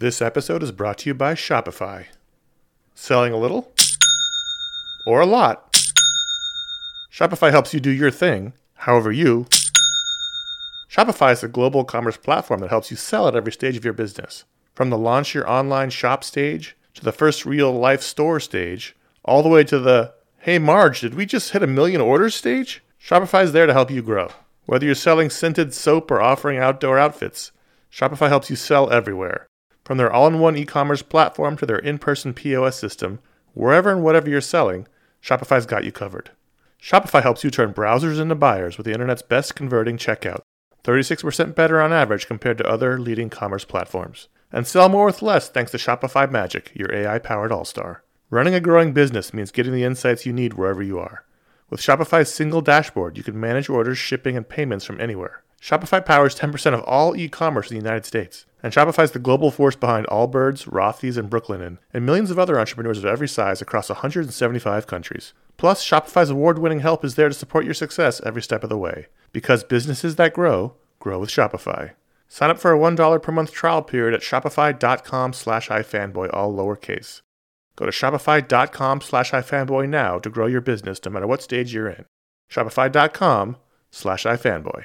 This episode is brought to you by Shopify. Selling a little or a lot? Shopify helps you do your thing, however you. Shopify is a global commerce platform that helps you sell at every stage of your business. From the launch your online shop stage to the first real life store stage, all the way to the hey Marge, did we just hit a million orders stage? Shopify is there to help you grow. Whether you're selling scented soap or offering outdoor outfits, Shopify helps you sell everywhere. From their all in one e commerce platform to their in person POS system, wherever and whatever you're selling, Shopify's got you covered. Shopify helps you turn browsers into buyers with the internet's best converting checkout, 36% better on average compared to other leading commerce platforms. And sell more with less thanks to Shopify Magic, your AI powered all star. Running a growing business means getting the insights you need wherever you are. With Shopify's single dashboard, you can manage orders, shipping, and payments from anywhere. Shopify powers 10% of all e commerce in the United States. And Shopify is the global force behind Allbirds, Rothy's, and Brooklinen, and millions of other entrepreneurs of every size across 175 countries. Plus, Shopify's award winning help is there to support your success every step of the way. Because businesses that grow, grow with Shopify. Sign up for a $1 per month trial period at shopify.com slash ifanboy, all lowercase. Go to shopify.com slash ifanboy now to grow your business no matter what stage you're in. Shopify.com slash ifanboy.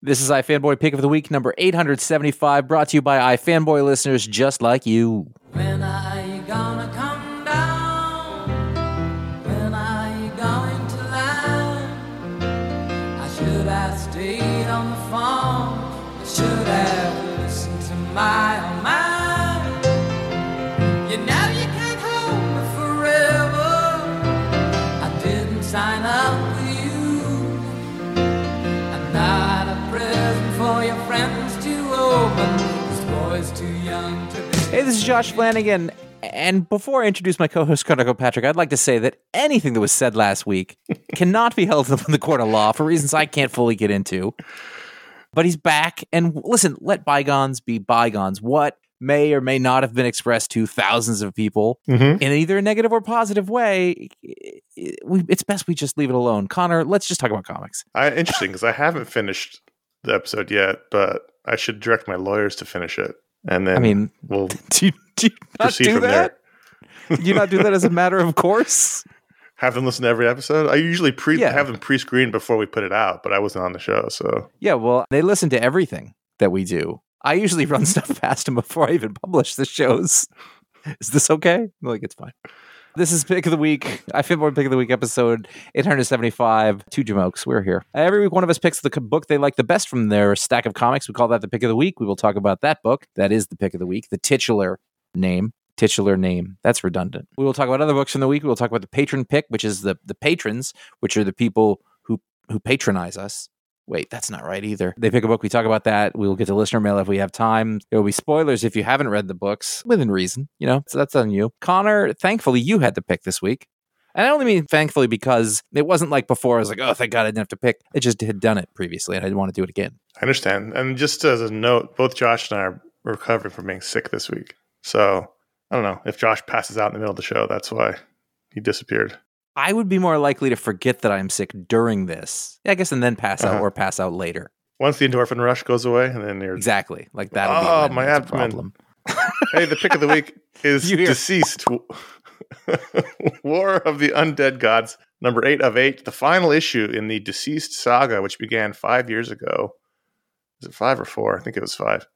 This is iFanboy Pick of the Week number 875, brought to you by iFanboy listeners just like you. This is Josh Flanagan. And before I introduce my co host, Conor Kilpatrick, I'd like to say that anything that was said last week cannot be held up in the court of law for reasons I can't fully get into. But he's back. And listen, let bygones be bygones. What may or may not have been expressed to thousands of people Mhm. in either a negative or positive way, i- i- we, it's best we just leave it alone. Conor, let's just talk about comics. I, interesting because I haven't finished the episode yet, but I should direct my lawyers to finish it. And then I mean, we'll do you, do you not do from that? there. You not do that as a matter of course? Have them listen to every episode. I usually pre Yeah. have them pre-screened before we put it out, but I wasn't on the show, so Yeah, well, they listen to everything that we do. I usually run stuff past them before I even publish the shows. Is this okay? I'm like, it's fine. This is Pick of the Week. I feel more Pick of the Week episode 875. Two Jamokes. We're here. Every week, one of us picks the book they like the best from their stack of comics. We call that the Pick of the Week. We will talk about that book. That is the Pick of the Week, the titular name. Titular name. That's redundant. We will talk about other books from the week. We will talk about the patron pick, which is the the patrons, which are the people who who patronize us. Wait, that's not right either. They pick a book, we talk about that. We will get to listener mail if we have time. There will be spoilers if you haven't read the books, within reason, you know, so that's on you. Conor, thankfully, you had to pick this week. And I only mean thankfully because it wasn't like before. I was like, oh, thank God I didn't have to pick. I just had done it previously and I didn't want to do it again. I understand. And just as a note, both Josh and I are recovering from being sick this week. So I don't know if Josh passes out in the middle of the show. That's why he disappeared. I would be more likely to forget that I'm sick during this. I guess, and then pass out Uh-huh. or pass out later. Once the endorphin rush goes away, and then you're Exactly. Like that'll be Oh, my that's abdomen. problem. hey, the pick of the week is DCeased. War of the Undead Gods, number eight of eight, the final issue in the DCeased saga, which began five years ago. Is it five or four? I think it was five.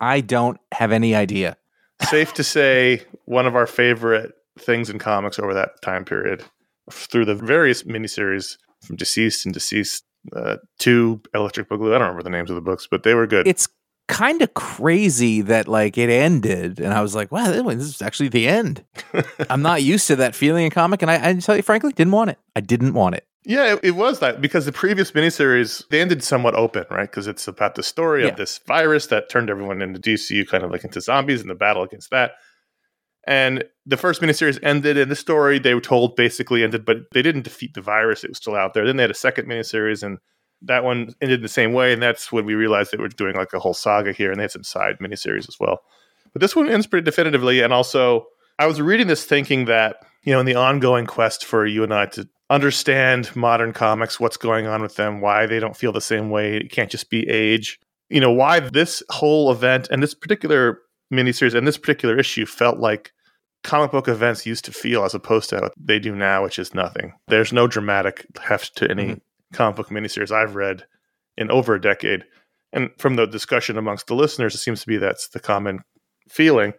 I don't have any idea. Safe to say, one of our favorite things in comics over that time period, through the various miniseries from DCeased and DCeased uh, to Electric Boogaloo. I don't remember the names of the books, but they were good. it's kind of crazy that like it ended and i was like wow this is actually the end i'm not used to that feeling in comic and i, I tell you frankly didn't want it i didn't want it Yeah, it, it was that because the previous miniseries they ended somewhat open, right? Because it's about the story Yeah. of this virus that turned everyone into DCU, kind of like into zombies, and the battle against that. And the first miniseries ended, and the story they were told basically ended, but they didn't defeat the virus; it was still out there. Then they had a second miniseries, and that one ended the same way. And that's when we realized they were doing like a whole saga here, and they had some side miniseries as well. But this one ends pretty definitively, and also I was reading this thinking that you know in the ongoing quest for you and I to understand modern comics, what's going on with them, why they don't feel the same way. It can't just be age. You know, why this whole event and this particular miniseries and this particular issue felt like comic book events used to feel as opposed to what they do now, which is nothing. There's no dramatic heft to any mm-hmm. comic book miniseries I've read in over a decade. And from the discussion amongst the listeners, it seems to be that's the common feeling.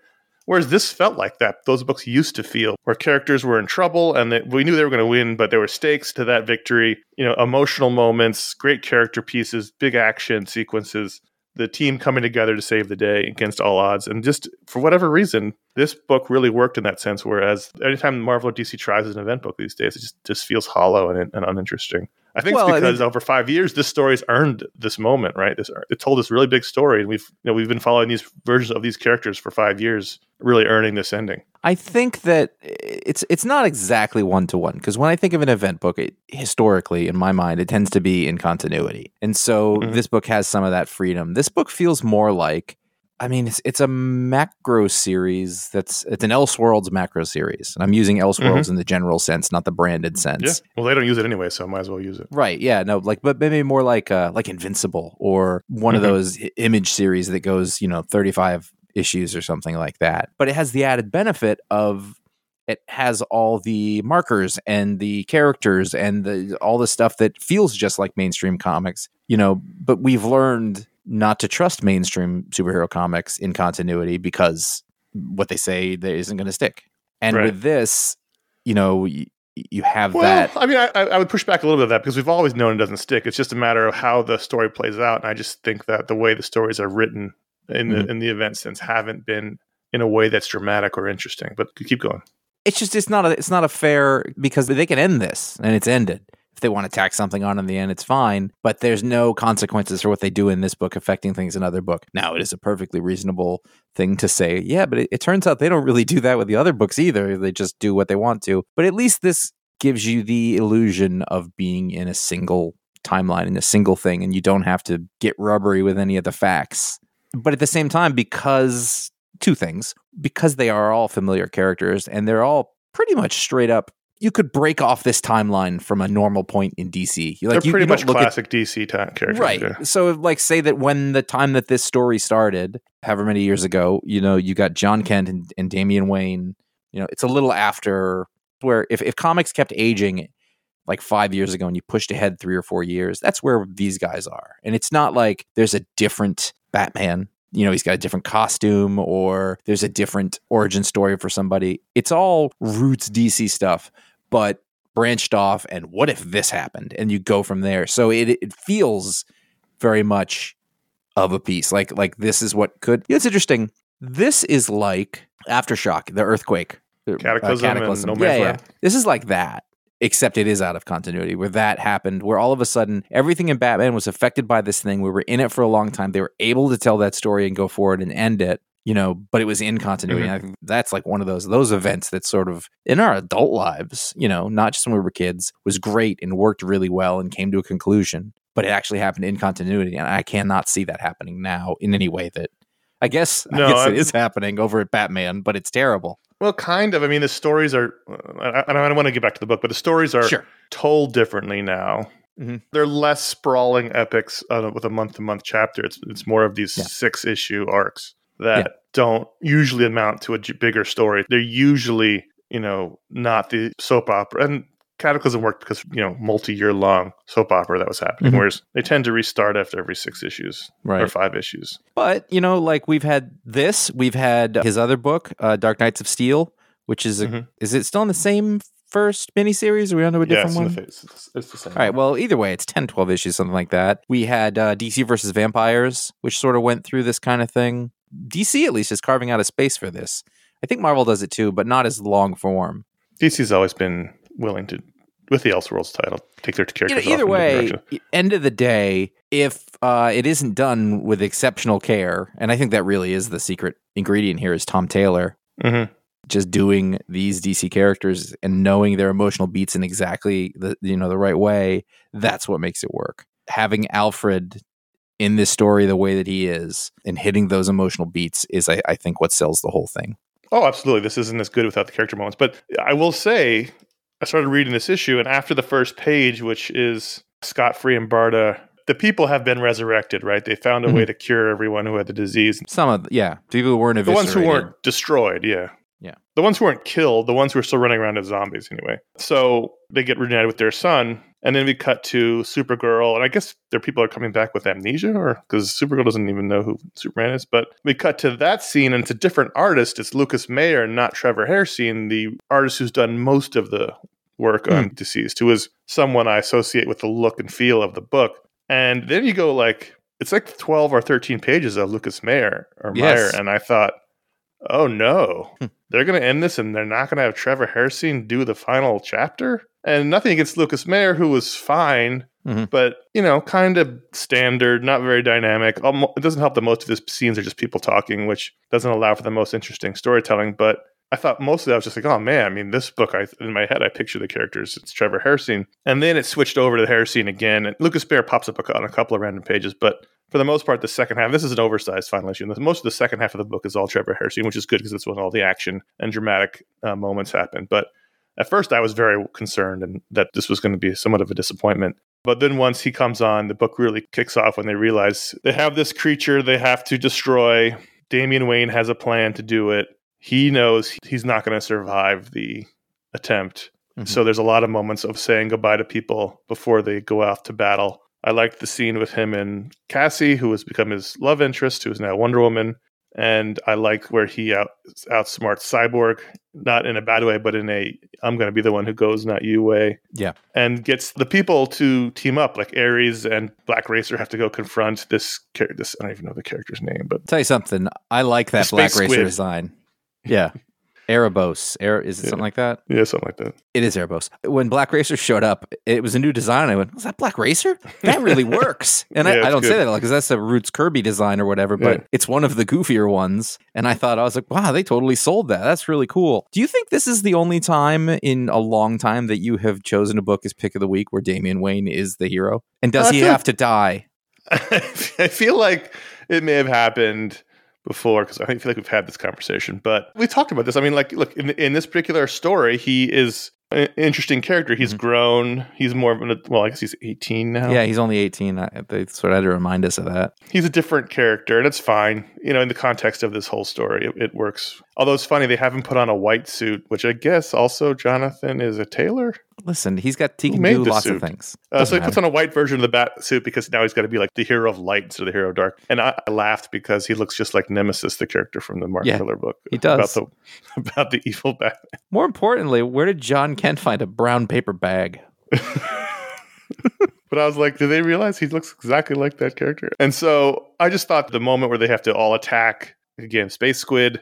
Whereas this felt like that. Those books used to feel where characters were in trouble and that we knew they were going to win, but there were stakes to that victory. You know, emotional moments, great character pieces, big action sequences, the team coming together to save the day against all odds. And just for whatever reason, this book really worked in that sense. Whereas anytime Marvel or DC tries an event book these days, it just, just feels hollow and, and uninteresting. I think Well, it's I because over five years, this story's earned this moment, right? This it told this really big story, and we've you know we've been following these versions of these characters for five years, really earning this ending. I think that it's it's not exactly one to one because when I think of an event book, it, historically in my mind, it tends to be in continuity, and so Mhm. this book has some of that freedom. This book feels more like, I mean, it's it's a macro series that's it's an Elseworlds macro series, and I'm using Elseworlds in the general sense, not the branded sense. Yeah. Well, they don't use it anyway, so I might as well use it. Right. Yeah. No. Like, but maybe more like uh, like Invincible or one of Mhm. those image series that goes, you know, thirty five issues or something like that. But it has the added benefit of it has all the markers and the characters and the all the stuff that feels just like mainstream comics. You know, but we've learned not to trust mainstream superhero comics in continuity because what they say that isn't going to stick. And Right. with this, you know, y- you have Well, that. I mean, I, I would push back a little bit of that because we've always known it doesn't stick. It's just a matter of how the story plays out, and I just think that the way the stories are written in Mhm. the in the event sense haven't been in a way that's dramatic or interesting. But keep going. it's just it's not a it's not a fair because they can end this and it's ended. If they want to tack something on in the end, it's fine. But there's no consequences for what they do in this book affecting things in other book. Now it is a perfectly reasonable thing to say, yeah, but it, it turns out they don't really do that with the other books either. They just do what they want to. But at least this gives you the illusion of being in a single timeline in a single thing, and you don't have to get rubbery with any of the facts. But at the same time, because two things because they are all familiar characters and they're all pretty much straight up. You could break off this timeline from a normal point in DC. You- Like They're you, pretty you much look at- classic DC time characters. right? yeah. So, like, say that when the time that this story started, however many years ago, you know, you got Jon Kent and, and Damian Wayne. You know, it's a little after where if if comics kept aging like five years ago and you pushed ahead three or four years, that's where these guys are. And it's not like there's a different Batman. You know, he's got a different costume or there's a different origin story for somebody. It's all roots DC stuff, but branched off. And what if this happened? And you go from there. So it, it feels very much of a piece. Like like this is what could. It's interesting. This is like aftershock, the earthquake, Uh, Cataclysm No yeah, yeah. This is like that, except it is out of continuity. Where that happened, where all of a sudden everything in Batman was affected by this thing. We were in it for a long time. They were able to tell that story and go forward and end it. You know, but it was in continuity. Mm-hmm. I think that's like one of those those events that sort of in our adult lives, you know, not just when we were kids, was great and worked really well and came to a conclusion. But it actually happened in continuity, and I cannot see that happening now in any way that. I guess, No, I guess I'm- it is happening over at Batman, but it's terrible. Well, kind of. I mean, the stories are. I, I don't want to get back to the book, but the stories are Sure. told differently now. Mhm. They're less sprawling epics uh, with a month to month chapter. It's it's more of these Yeah. six issue arcs that Yeah. don't usually amount to a bigger story. They're usually you know not the soap opera and. Cataclysm worked because you know multi-year long soap opera that was happening, Mhm. whereas they tend to restart after every six issues or five issues. But you know, like we've had this, we've had his other book, uh, Dark Knights of Steel, which is a, Mhm. is it still in the same first miniseries? Are we on to a Yeah, different it's, one? the. It's, it's the same. All right. Well, either way, it's 10, 12 issues, something like that. We had uh, DC versus Vampires, which sort of went through this kind of thing. DC, at least, is carving out a space for this. I think Marvel does it too, but not as long form. DC's always been willing to with the Elseworlds title, take their You characters. know, either way, end of the day, if uh, it isn't done with exceptional care, and I think that really is the secret ingredient here is Tom Taylor Mhm. just doing these DC characters and knowing their emotional beats in exactly the you know the right way. That's what makes it work. Having Alfred in this story the way that he is and hitting those emotional beats is, I, I think, what sells the whole thing. Oh, absolutely. This isn't as good without the character moments. But I will say, I started reading this issue, and after the first page, which is Scott Free and Barda, the people have been resurrected, right? They found a Mm-hmm. way to cure everyone who had the disease. Some of yeah, people who weren't The ones who weren't destroyed, yeah. Yeah. The ones who weren't killed, the ones who are still running around as zombies anyway. So they get reunited with their son, and then we cut to Supergirl, and I guess their people are coming back with amnesia, or because Supergirl doesn't even know who Superman is. But we cut to that scene, and it's a different artist. It's Lucas Mayer, not Trevor Hairsine, the artist who's done most of the work on DCeased, who is someone I associate with the look and feel of the book. And then you go like, it's like 12 or 13 pages of Lucas Mayer or Yes. Meyer, and I thought, oh no, Hmm. they're going to end this and they're not going to have Trevor Hairsine do the final chapter? And nothing against Lucas Mayer, who was fine, Mhm. but, you know, kind of standard, not very dynamic. It doesn't help that most of his scenes are just people talking, which doesn't allow for the most interesting storytelling. But I thought mostly I was just like, oh man, I mean, this book, I in my head, I picture the characters. It's Trevor Hairsine. And then it switched over to the Hairsine again. And Lucas Mayer pops up on a couple of random pages, but for the most part, the second half, this is an oversized final issue. and Most of the second half of the book is all Trevor Hairsine, which is good because it's when all the action and dramatic uh, moments happen. But at first, I was very concerned and that this was going to be somewhat of a disappointment. But then once he comes on, the book really kicks off when they realize they have this creature they have to destroy. Damian Wayne has a plan to do it. He knows he's not going to survive the attempt. Mhm. So there's a lot of moments of saying goodbye to people before they go off to battle. I liked the scene with him and Cassie, who has become his love interest, who is now Wonder Woman. And I like where he out, outsmarts Cyborg, not in a bad way, but in a I'm going to be the one who goes, not you way. Yeah. And gets the people to team up, like Ares and Black Racer have to go confront this character. This I don't even know the character's name, but tell you something. I like that Black Racer squid. design. Yeah. Erebos. Air is it Yeah. something like that? yeah, something like that. It is Erebos. When Black Racer showed up, it was a new design. I went, "Was that Black Racer? That really works." And Yeah, I, I don't say that because that's a Roots Kirby design or whatever, but Yeah. it's one of the goofier ones. And I thought I was like, "Wow, they totally sold that. That's really cool." Do you think this is the only time in a long time that you have chosen a book as pick of the week where Damian Wayne is the hero? And does uh, I he feel- have to die? I feel like it may have happened before because I think feel like we've had this conversation, but we talked about this. I mean, like, look, in, in this particular story, he is interesting character. He's Mhm. grown. He's more of an, well, I guess he's 18 now. Yeah, he's only eighteen. I, they sort of had to remind us of that. He's a different character, and it's fine. You know, in the context of this whole story, it, it works. Although it's funny, they have him put on a white suit, which I guess also Jonathan is a tailor. Listen, he's got he can do lots suit? of things. Uh, so he puts on a white version of the bat suit because now he's got to be like the hero of light instead of the hero of dark. And I, I laughed because he looks just like Nemesis, the character from the Mark Yeah, Millar book. he does. About the, about the evil Batman. More importantly, where did Jon Kent find a brown paper bag? But I was like, do they realize he looks exactly like that character? And so I just thought the moment where they have to all attack again, Space Squid,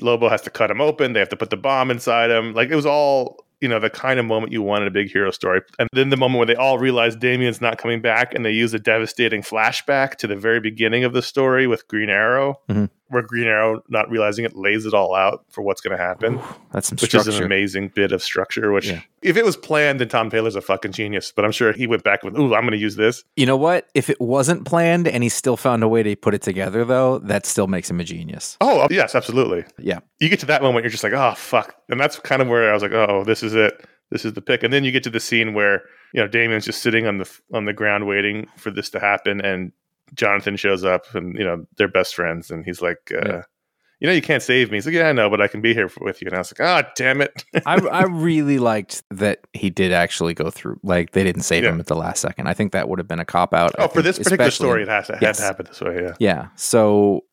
Lobo has to cut him open. They have to put the bomb inside him. Like it was all, you know, the kind of moment you want in a big hero story. And then the moment where they all realize Damian's not coming back and they use a devastating flashback to the very beginning of the story with Green Arrow, Mhm. Where Green Arrow, not realizing it, lays it all out for what's going to happen That's some which structure. is an amazing bit of structure. Which, Yeah. if it was planned, then Tom Taylor's a fucking genius. But I'm sure he went back with, "Ooh, I'm going to use this." You know what? If it wasn't planned and he still found a way to put it together, though, that still makes him a genius. Oh, oh, yes, absolutely. Yeah. You get to that moment, you're just like, "Oh, fuck," and that's kind of where I was like, "Oh, this is it. This is the pick." And then you get to the scene where you know Damian's just sitting on the on the ground waiting for this to happen, and Jonathan shows up, and you know they're best friends, and he's like. Uh, Yeah. You know, you can't save me. He's like, yeah, I know, but I can be here for, with you. And I was like, ah, damn it. I, I really liked that he did actually go through, like, they didn't save Yeah. him at the last second. I think that would have been a cop out. I oh, for think, this particular story, it has to, Yes. to happen this way. Yeah. Yeah. So,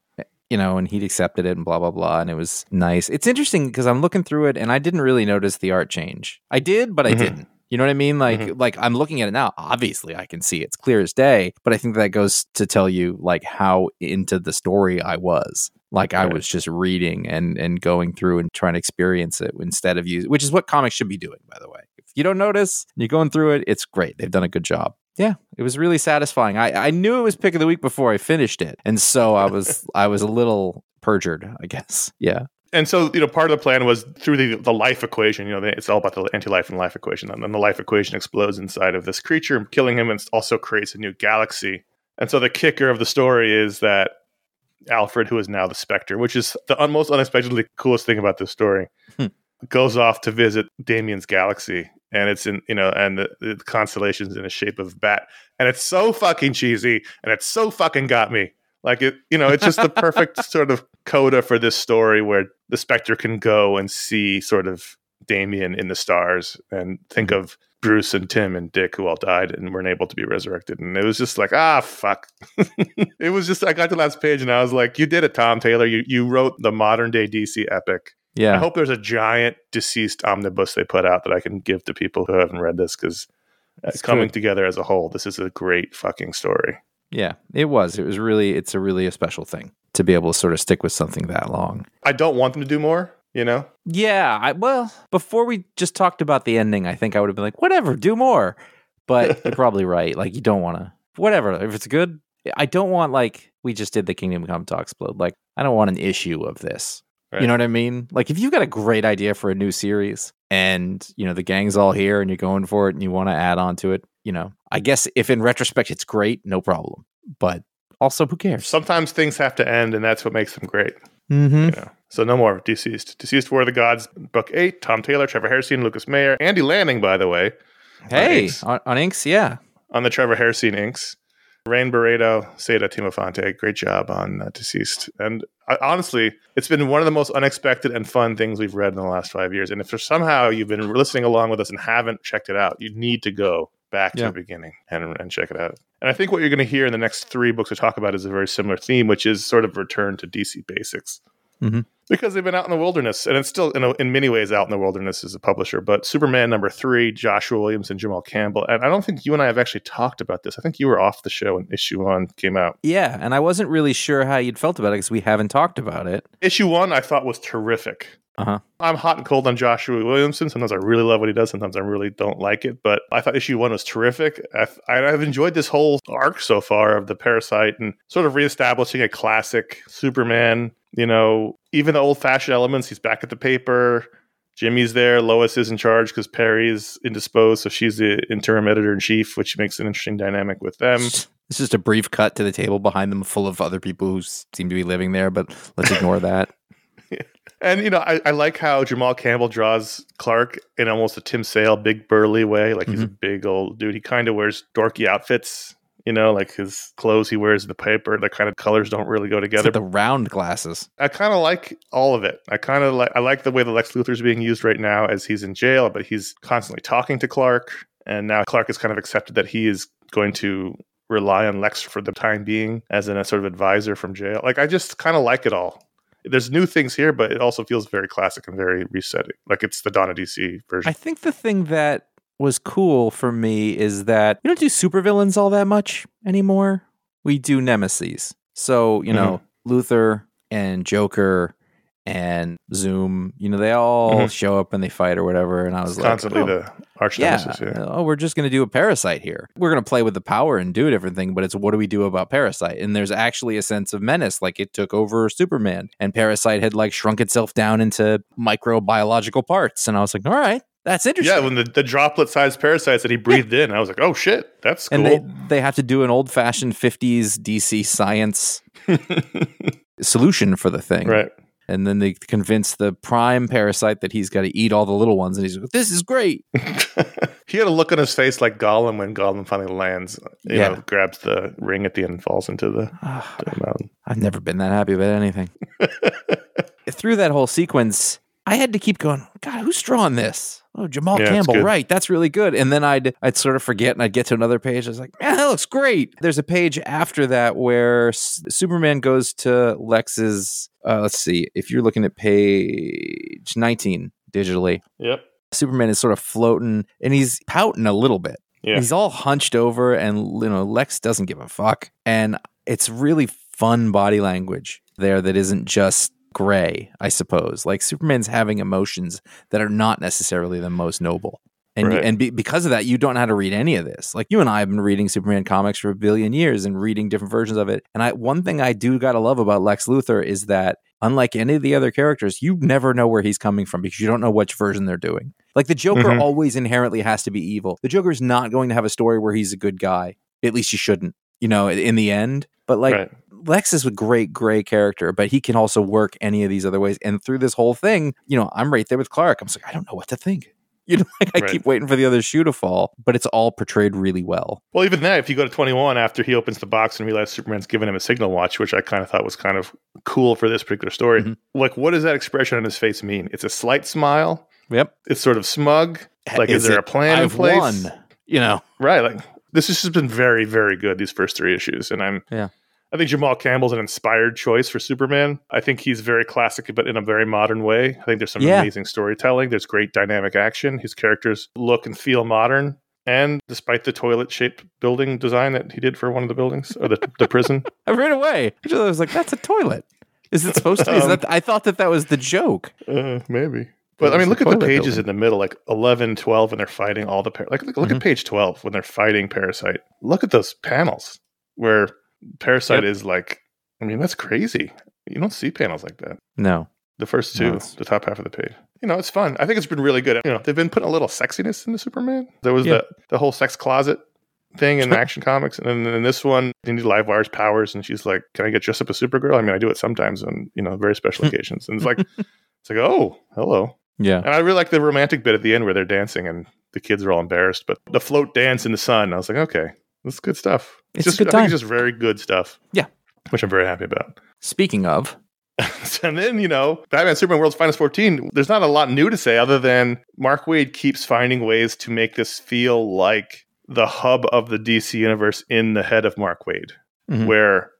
you know, and he'd accepted it and blah, blah, blah. And it was nice. It's interesting because I'm looking through it and I didn't really notice the art change. I did, but I Mhm. didn't. You know what I mean? Like, mm-hmm. like I'm looking at it now. Obviously, I can see it's clear as day. But I think that goes to tell you like how into the story I was. Like I was just reading and and going through and trying to experience it instead of use, which is what comics should be doing, by the way. If you don't notice, you're going through it, it's great. They've done a good job. Yeah, it was really satisfying. I, I knew it was pick of the week before I finished it, and so I was I was a little perjured, I guess. Yeah, And so, you know, part of the plan was through the, the life equation. You know, it's all about the anti-life and life equation. And then the life equation explodes inside of this creature, killing him, and also creates a new galaxy. And so, the kicker of the story is that Alfred, who is now the Spectre, which is the un- most unexpectedly coolest thing about this story, Hmm. goes off to visit Damian's galaxy, and it's in you know, and the, the constellations in the shape of bat, and it's so fucking cheesy, and it's so fucking got me. Like it, you know, it's just the perfect sort of coda for this story where the Spectre can go and see sort of Damian in the stars and think of Bruce and Tim and Dick who all died and weren't able to be resurrected. And it was just like, ah, fuck. it was just, I got to the last page and I was like, you did it, Tom Taylor. You, you wrote the modern day DC epic. Yeah. I hope there's a giant DCeased omnibus they put out that I can give to people who haven't read this because That's coming good. together as a whole, this is a great fucking story. Yeah, it was. It was really. It's a really a special thing to be able to sort of stick with something that long. I don't want them to do more, you know? Yeah, I, well, before we just talked about the ending, I think I would have been like, whatever, do more. But you're probably right. Like, you don't want to, whatever. If it's good, I don't want, like, we just did the Kingdom Come to explode. Like, I don't want an issue of this. Right. You know what I mean? Like, if you've got a great idea for a new series and, you know, the gang's all here and you're going for it and you want to add on to it, you know, I guess if in retrospect it's great, no problem. But also, who cares? Sometimes things have to end, and that's what makes them great. Mm-hmm. You know? So no more DCeased. DCeased War of the Gods, book eight. Tom Taylor, Trevor Hairsine, Lucas Mayer, Andy Lanning, by the way, Hey, Inks. on, on Inks, yeah. on the Trevor Hairsine inks. Rain Beredo, Saida Temofonte, great job on uh, DCeased. And uh, honestly, it's been one of the most unexpected and fun things we've read in the last five years. And if somehow you've been listening along with us and haven't checked it out, you need to go back to Yeah. the beginning and, and check it out. And I think what you're going to hear in the next three books we talk about is a very similar theme, which is sort of return to DC basics. Mhm. Because they've been out in the wilderness, and it's still in, a, in many ways out in the wilderness as a publisher. But Superman number three, Joshua Williams and Jamal Campbell, and I don't think you and I have actually talked about this. I think you were off the show when issue one came out. Yeah, and I wasn't really sure how you'd felt about it because we haven't talked about it. Issue one, I thought was terrific. Uh-huh. I'm hot and cold on Joshua Williamson. Sometimes I really love what he does. Sometimes I really don't like it. But I thought issue one was terrific. I've, I've enjoyed this whole arc so far of the parasite and sort of reestablishing a classic Superman. You know, even the old fashioned elements. He's back at the paper. Jimmy's there. Lois is in charge because Perry's indisposed. So she's the interim editor in chief, which makes an interesting dynamic with them. It's just a brief cut to the table behind them full of other people who seem to be living there, but let's ignore that. And you know, I, I like how Jamal Campbell draws Clark in almost a Tim Sale, big burly way. Like he's a mm-hmm. big old dude. He kind of wears dorky outfits. You know, like his clothes he wears in the paper. The kind of colors don't really go together. like the round glasses. I kind of like all of it. I kind of like I like the way the Lex Luthor's being used right now as he's in jail, but he's constantly talking to Clark, and now Clark has kind of accepted that he is going to rely on Lex for the time being as in a sort of advisor from jail. Like I just kind of like it all. There's new things here, but it also feels very classic and very resetting. Like it's the Donna DC version. I think the thing that was cool for me is that we don't do supervillains all that much anymore. We do nemesis. So, you know, Luthor and Joker and Zoom, you know, they all Mhm. show up and they fight or whatever. And I was like, constantly oh, the arch yeah, here. oh, we're just going to do a parasite here. We're going to play with the power and do everything, but it's what do we do about parasite? And there's actually a sense of menace, like it took over Superman, and parasite had like shrunk itself down into microbiological parts. And I was like, all right, that's interesting. Yeah, when the, the droplet sized parasites that he breathed in, I was like, oh shit, that's cool. and they they have to do an old fashioned 50s DC science solution for the thing. right. And then they convince the prime parasite that he's got to eat all the little ones. And he's like, this is great. he had a look on his face like Gollum when Gollum finally lands. You Yeah. know, grabs the ring at the end and falls into the, to the mountain. I've never been that happy about anything. Through that whole sequence, I had to keep going, God, who's drawing this? Oh, Jamal Yeah, Campbell, right. That's really good. And then I'd I'd sort of forget and I'd get to another page. I was like, man, that looks great. There's a page after that where S- Superman goes to Lex's uh, let's see, if you're looking at page 19 digitally, Yep. Superman is sort of floating and he's pouting a little bit. Yeah. He's all hunched over, and you know Lex doesn't give a fuck, and it's really fun body language. there that isn't just gray, I suppose. Like Superman's having emotions that are not necessarily the most noble. And you, and be, because of that, you don't know how to read any of this. Like you and I have been reading Superman comics for a billion years and reading different versions of it. And I one thing I do gotta love about Lex Luthor is that unlike any of the other characters, you never know where he's coming from because you don't know which version they're doing. Like the Joker Mhm. always inherently has to be evil. The Joker's not going to have a story where he's a good guy. At least he shouldn't, you know, in the end. But like right. Lex is a great gray character, but he can also work any of these other ways. And through this whole thing, you know, I'm right there with Clark. I'm like, I don't know what to think. You know, like I Right. keep waiting for the other shoe to fall, but it's all portrayed really well. Well, even that, if you go to 21 after he opens the box and realizes Superman's giving him a signal watch, which I kind of thought was kind of cool for this particular story. Mhm. Like, what does that expression on his face mean? It's a slight smile. Yep. It's sort of smug. Like, is, there it, a plan I've in place? won. You know, Right. Like, this has just been very, very good these first three issues, and I'm. Yeah. I think Jamal Campbell's an inspired choice for Superman. I think he's very classic, but in a very modern way. I think there's some Yeah. amazing storytelling. There's great dynamic action. His characters look and feel modern. And despite the toilet shaped building design that he did for one of the buildings or the, the prison, I ran away. I was like, that's a toilet. Is it supposed to? Is Um, that? I thought that that was the joke. uh, maybe. But I mean, look at the pages building. in the middle, like 11, 12, when they're fighting all the par- like. Look, look Mhm. at page twelve when they're fighting Parasite. Look at those panels where Parasite Yep. is like. I mean, that's crazy. You don't see panels like that. No. The first two, it's- the top half of the page. You know, it's fun. I think it's been really good. You know, they've been putting a little sexiness into Superman. There was Yeah. the the whole sex closet thing in Action Comics, and then in this one, they need Livewire's powers, and she's like, "Can I get dressed up as Supergirl?" I mean, I do it sometimes on you know very special occasions, and it's like, it's like, oh, hello. Yeah. And I really like the romantic bit at the end where they're dancing and the kids are all embarrassed, but the float dance in the sun. I was like, okay, that's good stuff. It's just, good time. it's just very good stuff. Yeah. which I'm very happy about. Speaking of, and then, you know, Batman Superman World's Finest 14, there's not a lot new to say other than Mark Waid keeps finding ways to make this feel like the hub of the DC universe in the head of Mark Waid, Mhm. where,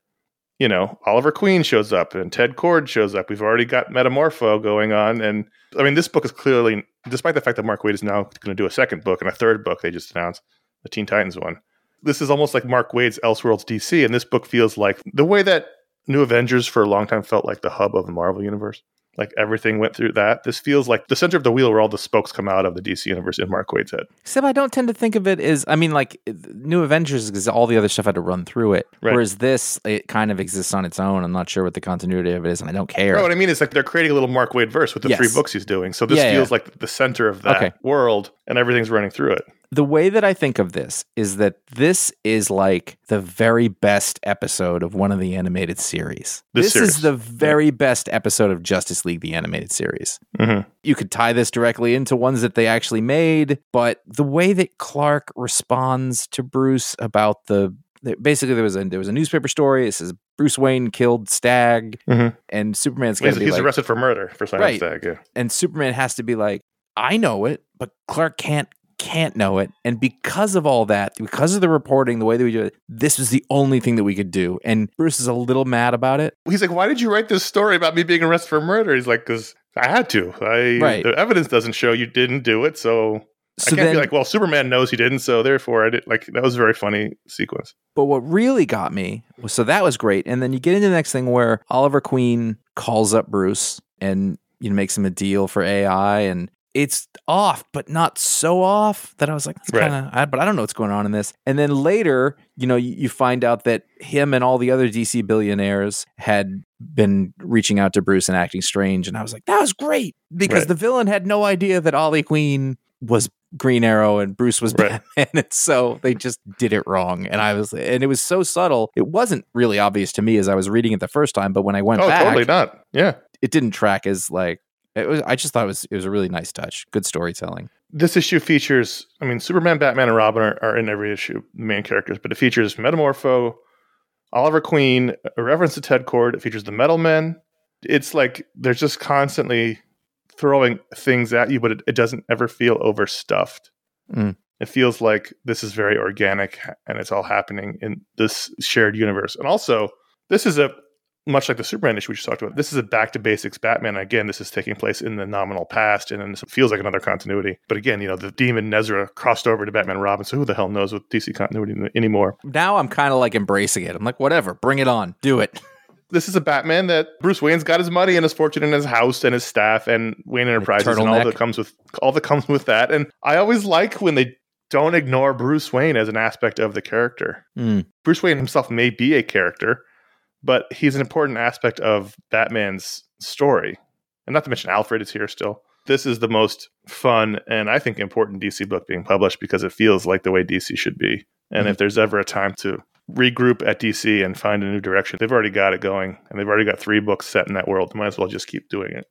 you know, Oliver Queen shows up and Ted Kord shows up. We've already got Metamorpho going on. And I mean, this book is clearly, despite the fact that Mark Waid is now going to do a second book and a third book they just announced, the Teen Titans one. This is almost like Mark Waid's Elseworlds DC, and this book feels like the way that New Avengers for a long time felt like the hub of the Marvel universe. Like everything went through that. This feels like the center of the wheel where all the spokes come out of the DC universe in Mark Waid's head. Except I don't tend to think of it as I mean, like New Avengers because all the other stuff had to run through it. Right. Whereas this, it kind of exists on its own. I'm not sure what the continuity of it is, and I don't care. No, what I mean is like they're creating a little Mark Waid verse with the three books he's doing. So this Yeah, yeah. feels like the center of that Okay. world, and everything's running through it. The way that I think of this is that this is like the very best episode of one of the animated series. This This, is the very best episode of Justice League, the animated series. Mhm. You could tie this directly into ones that they actually made, but the way that Clark responds to Bruce about the basically there was a there was a newspaper story. It says Bruce Wayne killed Stagg, Mhm. and Superman's He's, he's like, arrested for murder for Simon Right. Stagg. Yeah. and Superman has to be like, I know it, but Clark can't can't know it. And because of all that, because of the reporting, the way that we do it, this was the only thing that we could do. And Bruce is a little mad about it. He's like, "Why did you write this story about me being arrested for murder?" He's like, "Because I had to. I Right. the evidence doesn't show you didn't do it, so So I can't then, be like, well, Superman knows he didn't, so therefore I did. Like that was a very funny sequence. but what really got me was so that was great. And then you get into the next thing where Oliver Queen calls up Bruce and you know makes him a deal for AI and it's off, but not so off that I was like, that's Right. kind of, but I don't know what's going on in this. And then later, you know, you, you find out that him and all the other DC billionaires had been reaching out to Bruce and acting strange. And I was like, that was great because Right. the villain had no idea that Ollie Queen was Green Arrow and Bruce was Right. Batman. And so they just did it wrong. And I was, and it was so subtle. It wasn't really obvious to me as I was reading it the first time, but when I went oh, back, totally not. Yeah, it didn't track as like, it was, I just thought it was, it was a really nice touch. Good storytelling. this issue features. I mean, Superman, Batman, and Robin are, are in every issue, the main characters, but it features Metamorpho, Oliver Queen, a reference to Ted Kord. It features the Metal Men. It's like they're just constantly throwing things at you, but it, it doesn't ever feel overstuffed. Mm. It feels like this is very organic and it's all happening in this shared universe. And also, this is a much like the Superman issue we just talked about. This is a back to basics Batman. Again, this is taking place in the nominal past, and then this feels like another continuity. But again, you know, the demon Nezha crossed over to Batman Robin, so who the hell knows with DC continuity anymore? Now I'm kind of like embracing it. I'm like, whatever, bring it on, do it. This is a Batman that Bruce Wayne's got his money and his fortune and his house and his staff and Wayne Enterprises and all that comes with all that comes with that. And I always like when they don't ignore Bruce Wayne as an aspect of the character. Mm. Bruce Wayne himself may be a character, but he's an important aspect of Batman's story. And not to mention Alfred is here still. This is the most fun and I think important DC book being published because it feels like the way DC should be. And Mhm. if there's ever a time to regroup at DC and find a new direction, they've already got it going and they've already got three books set in that world. Might as well just keep doing it.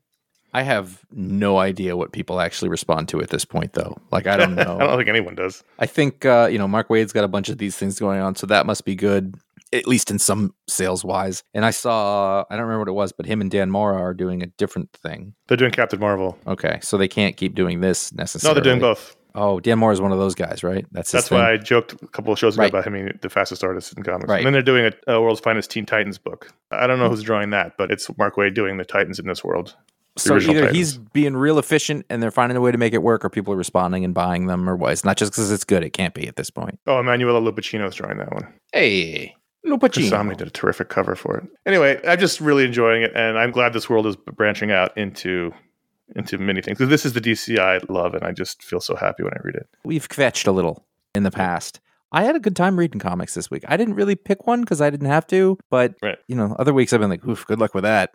I have no idea what people actually respond to at this point, though. Like, I don't know. I don't think anyone does. I think uh, you know Mark Waid's got a bunch of these things going on, so that must be good, at least in some sales wise. And I saw I don't remember what it was, but him and Dan Mora are doing a different thing. They're doing Captain Marvel. Okay, so they can't keep doing this necessarily. No, they're doing both. Oh, Dan Mora is one of those guys, right? That's That's why? I joked a couple of shows ago Right. about him being the fastest artist in comics. Right. And then they're doing a, a World's Finest Teen Titans book. I don't know who's drawing that, but it's Mark Waid doing the Titans in this world. So either Titans. he's being real efficient and they're finding a way to make it work, or people are responding and buying them, or what? It's not just because it's good; it can't be at this point. Oh, Emanuela Lupacchino's drawing that one. Hey, Kasami Lupacino. did a terrific cover for it. Anyway, I'm just really enjoying it, and I'm glad this world is branching out into into many things. This is the DC I love, and I just feel so happy when I read it. We've kvetched a little in the past. I had a good time reading comics this week. I didn't really pick one because I didn't have to, but Right. you know, other weeks I've been like, "Oof, good luck with that."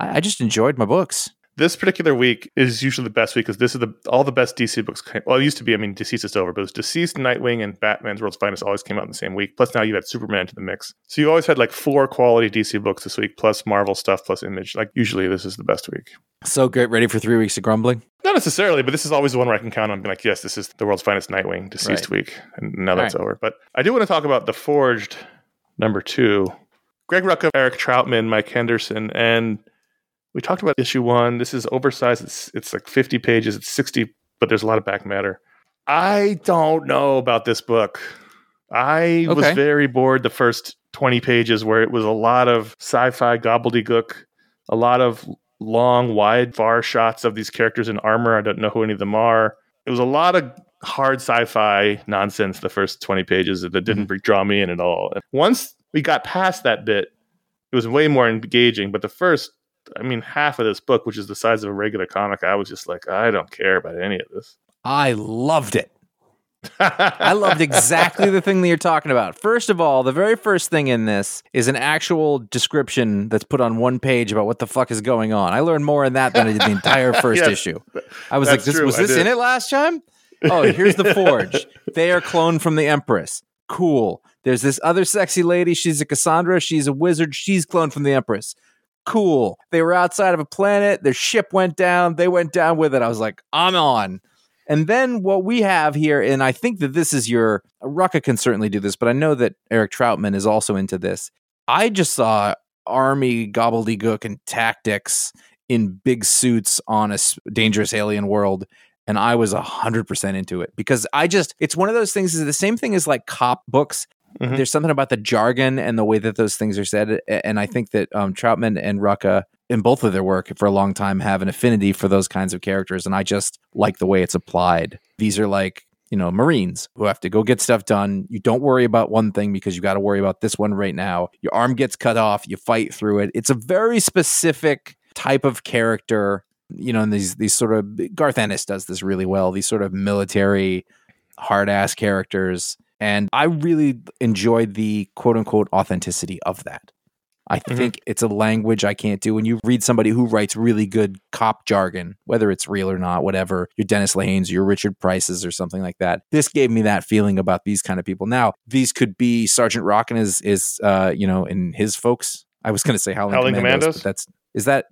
I, I just enjoyed my books. This particular week is usually the best week because this is the all the best DC books. Came, well, it used to be. I mean, DCeased is over, but it was DCeased, Nightwing, and Batman's World's Finest always came out in the same week. Plus, now you had Superman to the mix, so you always had like four quality DC books this week, plus Marvel stuff, plus Image. Like usually, this is the best week. So great, ready for three weeks of grumbling. Not necessarily, but this is always the one where I can count on being like, yes, this is the world's finest Nightwing DCeased week. And now that's Right. over. But I do want to talk about The Forged number two. Greg Rucka, Eric Trautmann, Mike Henderson, and we talked about issue one. This is oversized. It's it's like 50 pages. It's 60, but there's a lot of back matter. I don't know about this book. I was very bored the first 20 pages where it was a lot of sci-fi gobbledygook, a lot of long, wide, far shots of these characters in armor. I don't know who any of them are. It was a lot of hard sci-fi nonsense the first 20 pages that didn't mm-hmm. draw me in at all. Once we got past that bit, it was way more engaging. But the first, I mean, half of this book, which is the size of a regular comic, I was just like, I don't care about any of this. I loved it. I loved exactly the thing that you're talking about. First of all, the very first thing in this is an actual description that's put on one page about what the fuck is going on. I learned more in that than I did the entire first Yes, issue. I was like, this true, was this in it last time? Oh, here's the forge. they are cloned from the Empress. Cool. There's this other sexy lady. She's a Cassandra. She's a wizard. She's cloned from the Empress. Cool. They were outside of a planet. Their ship went down. They went down with it. I was like, I'm on. And then what we have here, and I think that this is your Rucka can certainly do this, but I know that Eric Trautmann is also into this. I just saw army gobbledygook and tactics in big suits on a dangerous alien world. And I was 100% into it because I just, it's one of those things, is the same thing as like cop books. Mhm. There's something about the jargon and the way that those things are said. And I think that um, Trautmann and Rucka, in both of their work for a long time, have an affinity for those kinds of characters. And I just like the way it's applied. These are like, you know, Marines who have to go get stuff done. You don't worry about one thing because you got to worry about this one right now. Your arm gets cut off, you fight through it. It's a very specific type of character. You know, and these these sort of Garth Ennis does this really well. These sort of military hard ass characters. And I really enjoyed the quote unquote authenticity of that. I Mhm. think it's a language I can't do. When you read somebody who writes really good cop jargon, whether it's real or not, whatever, your Dennis Lehane's, your Richard Price's, or something like that. This gave me that feeling about these kind of people. Now, these could be Sergeant Rockin is is uh, you know, in his folks. I was gonna say Howling, Howling Commandos, Commandos? but that's is that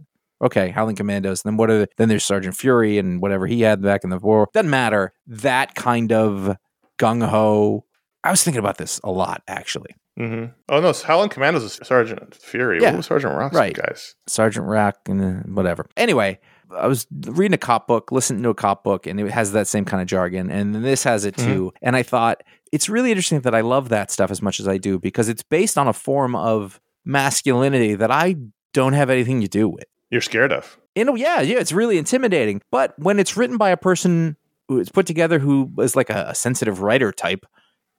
okay? Howling Commandos. Then what are the, then there's Sergeant Fury and whatever he had back in the war. Doesn't matter. That kind of gung ho. I was thinking about this a lot actually. hmm Oh no, Howling Commandos is Sergeant Fury. Yeah. What was Sergeant Rock's Right. guys? Sergeant Rock and uh, whatever. Anyway, I was reading a cop book, listening to a cop book, and it has that same kind of jargon. And this has it too. And I thought it's really interesting that I love that stuff as much as I do because it's based on a form of masculinity that I don't have anything to do with. You're scared of. You know, yeah, yeah, it's really intimidating. But when it's written by a person who is put together who is like a, a sensitive writer type,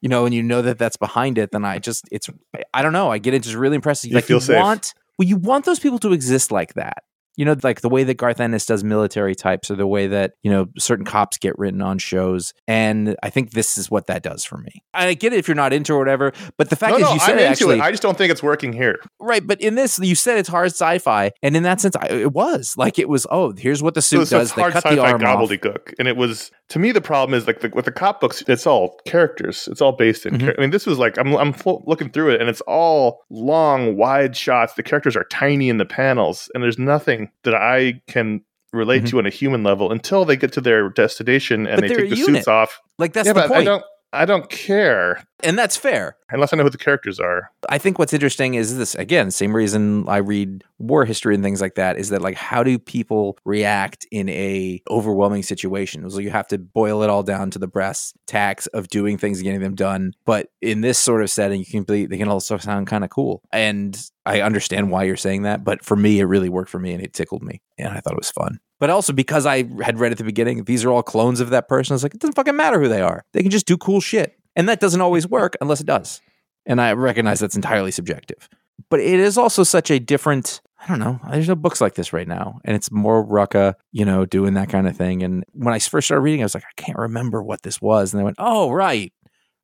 you know, and you know that that's behind it, then I just, it's, I don't know, I get it just really impressed. You like feel you safe. want Well, you want those people to exist like that. You know, like the way that Garth Ennis does military types or the way that, you know, certain cops get written on shows. And I think this is what that does for me. I get it if you're not into or whatever, but the fact No, is no, you said I'm it into actually it. I just don't think it's working here. right, but in this you said it's hard sci-fi and in that sense I, it was. Like it was, oh, here's what the suit so does. it's hard cut sci-fi arm off. gobbledygook, and it was to me the problem is like the, with the cop books, it's all characters. It's all based in. Mhm. char- I mean, this was like I'm I'm full, looking through it, and it's all long, wide shots. The characters are tiny in the panels, and there's nothing that I can relate Mhm. to on a human level until they get to their destination and But they take the unit. suits off. Like that's yeah, the but I point. don't. I don't care And that's fair. unless I know who the characters are. I think what's interesting is this again, same reason I read war history and things like that is that like how do people react in a overwhelming situation? So you have to boil it all down to the brass tacks of doing things and getting them done. But in this sort of setting, you can be, they can also sound kind of cool. And I understand why you're saying that, but for me, it really worked for me and it tickled me, and I thought it was fun. But also because I had read at the beginning, these are all clones of that person. I was like, it doesn't fucking matter who they are. They can just do cool shit, and that doesn't always work unless it does. And I recognize that's entirely subjective. But it is also such a different, I don't know, there's no books like this right now. And it's more Rucka, you know, doing that kind of thing. And when I first started reading, I was like, I can't remember what this was. And I went, oh, right.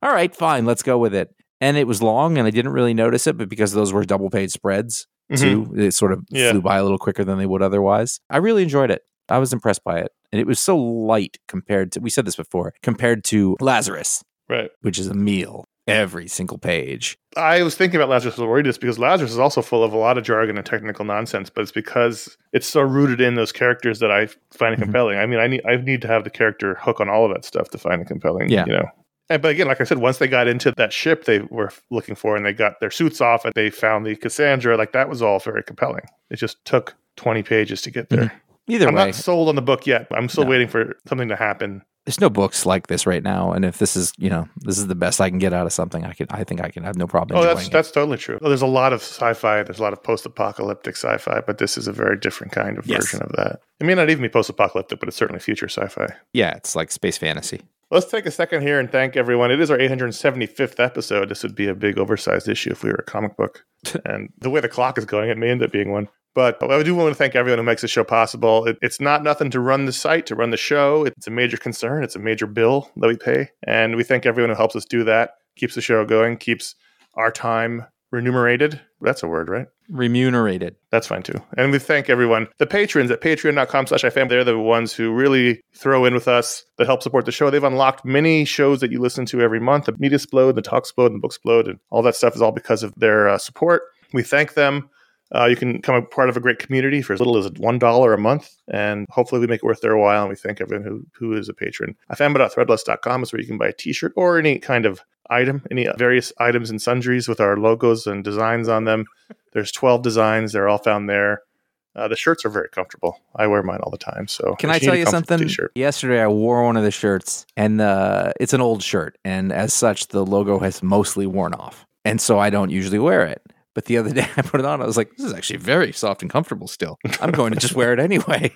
All right, fine, let's go with it. And it was long and I didn't really notice it, but because those were double page spreads Mhm. too, it sort of Yeah. flew by a little quicker than they would otherwise. I really enjoyed it. I was impressed by it. And it was so light compared to, we said this before, compared to Lazarus, Right. which is a meal every single page. I was thinking about Lazarus just because Lazarus is also full of a lot of jargon and technical nonsense, but it's because it's so rooted in those characters that I find it Mhm. compelling. I mean, I need I need to have the character hook on all of that stuff to find it compelling. Yeah. you know. And, but again, like I said, once they got into that ship they were looking for and they got their suits off and they found the Cassandra, like that was all very compelling. It just took twenty pages to get there. Either I'm way, not sold on the book yet. I'm still No. waiting for something to happen. There's no books like this right now. And if this is, you know, this is the best I can get out of something, I can, I think I can have no problem. Oh, that's it. that's totally true. Well, there's a lot of sci-fi. There's a lot of post-apocalyptic sci-fi, but this is a very different kind of Yes. version of that. It may not even be post-apocalyptic, but it's certainly future sci-fi. yeah, it's like space fantasy. Let's take a second here and thank everyone. It is our 875th episode. This would be a big oversized issue if we were a comic book. and the way the clock is going, it may end up being one. But I do want to thank everyone who makes this show possible. It, it's not nothing to run the site, to run the show. It's a major concern. It's a major bill that we pay. And we thank everyone who helps us do that, keeps the show going, keeps our time remunerated. That's a word, right? Remunerated. That's fine too. And we thank everyone. The patrons at patreon.com slash ifam, they're the ones who really throw in with us that help support the show. They've unlocked many shows that you listen to every month. The Media Explode, the Talk Explode, and the Book Explode, and all that stuff is all because of their uh, support. We thank them. Uh, you can become a part of a great community for as little as $1 a month, and hopefully we make it worth their while, and we thank everyone who, who is a patron. ifanboy.threadless.com is where you can buy a t-shirt or any kind of item, any various items and sundries with our logos and designs on them. There's 12 designs. They're all found there. Uh, the shirts are very comfortable. I wear mine all the time. So Can I tell you something? T-shirt. Yesterday, I wore one of the shirts, and uh, it's an old shirt, and as such, the logo has mostly worn off, and so I don't usually wear it. But the other day, I put it on. I was like, "This is actually very soft and comfortable. Still, I'm going to just wear it anyway."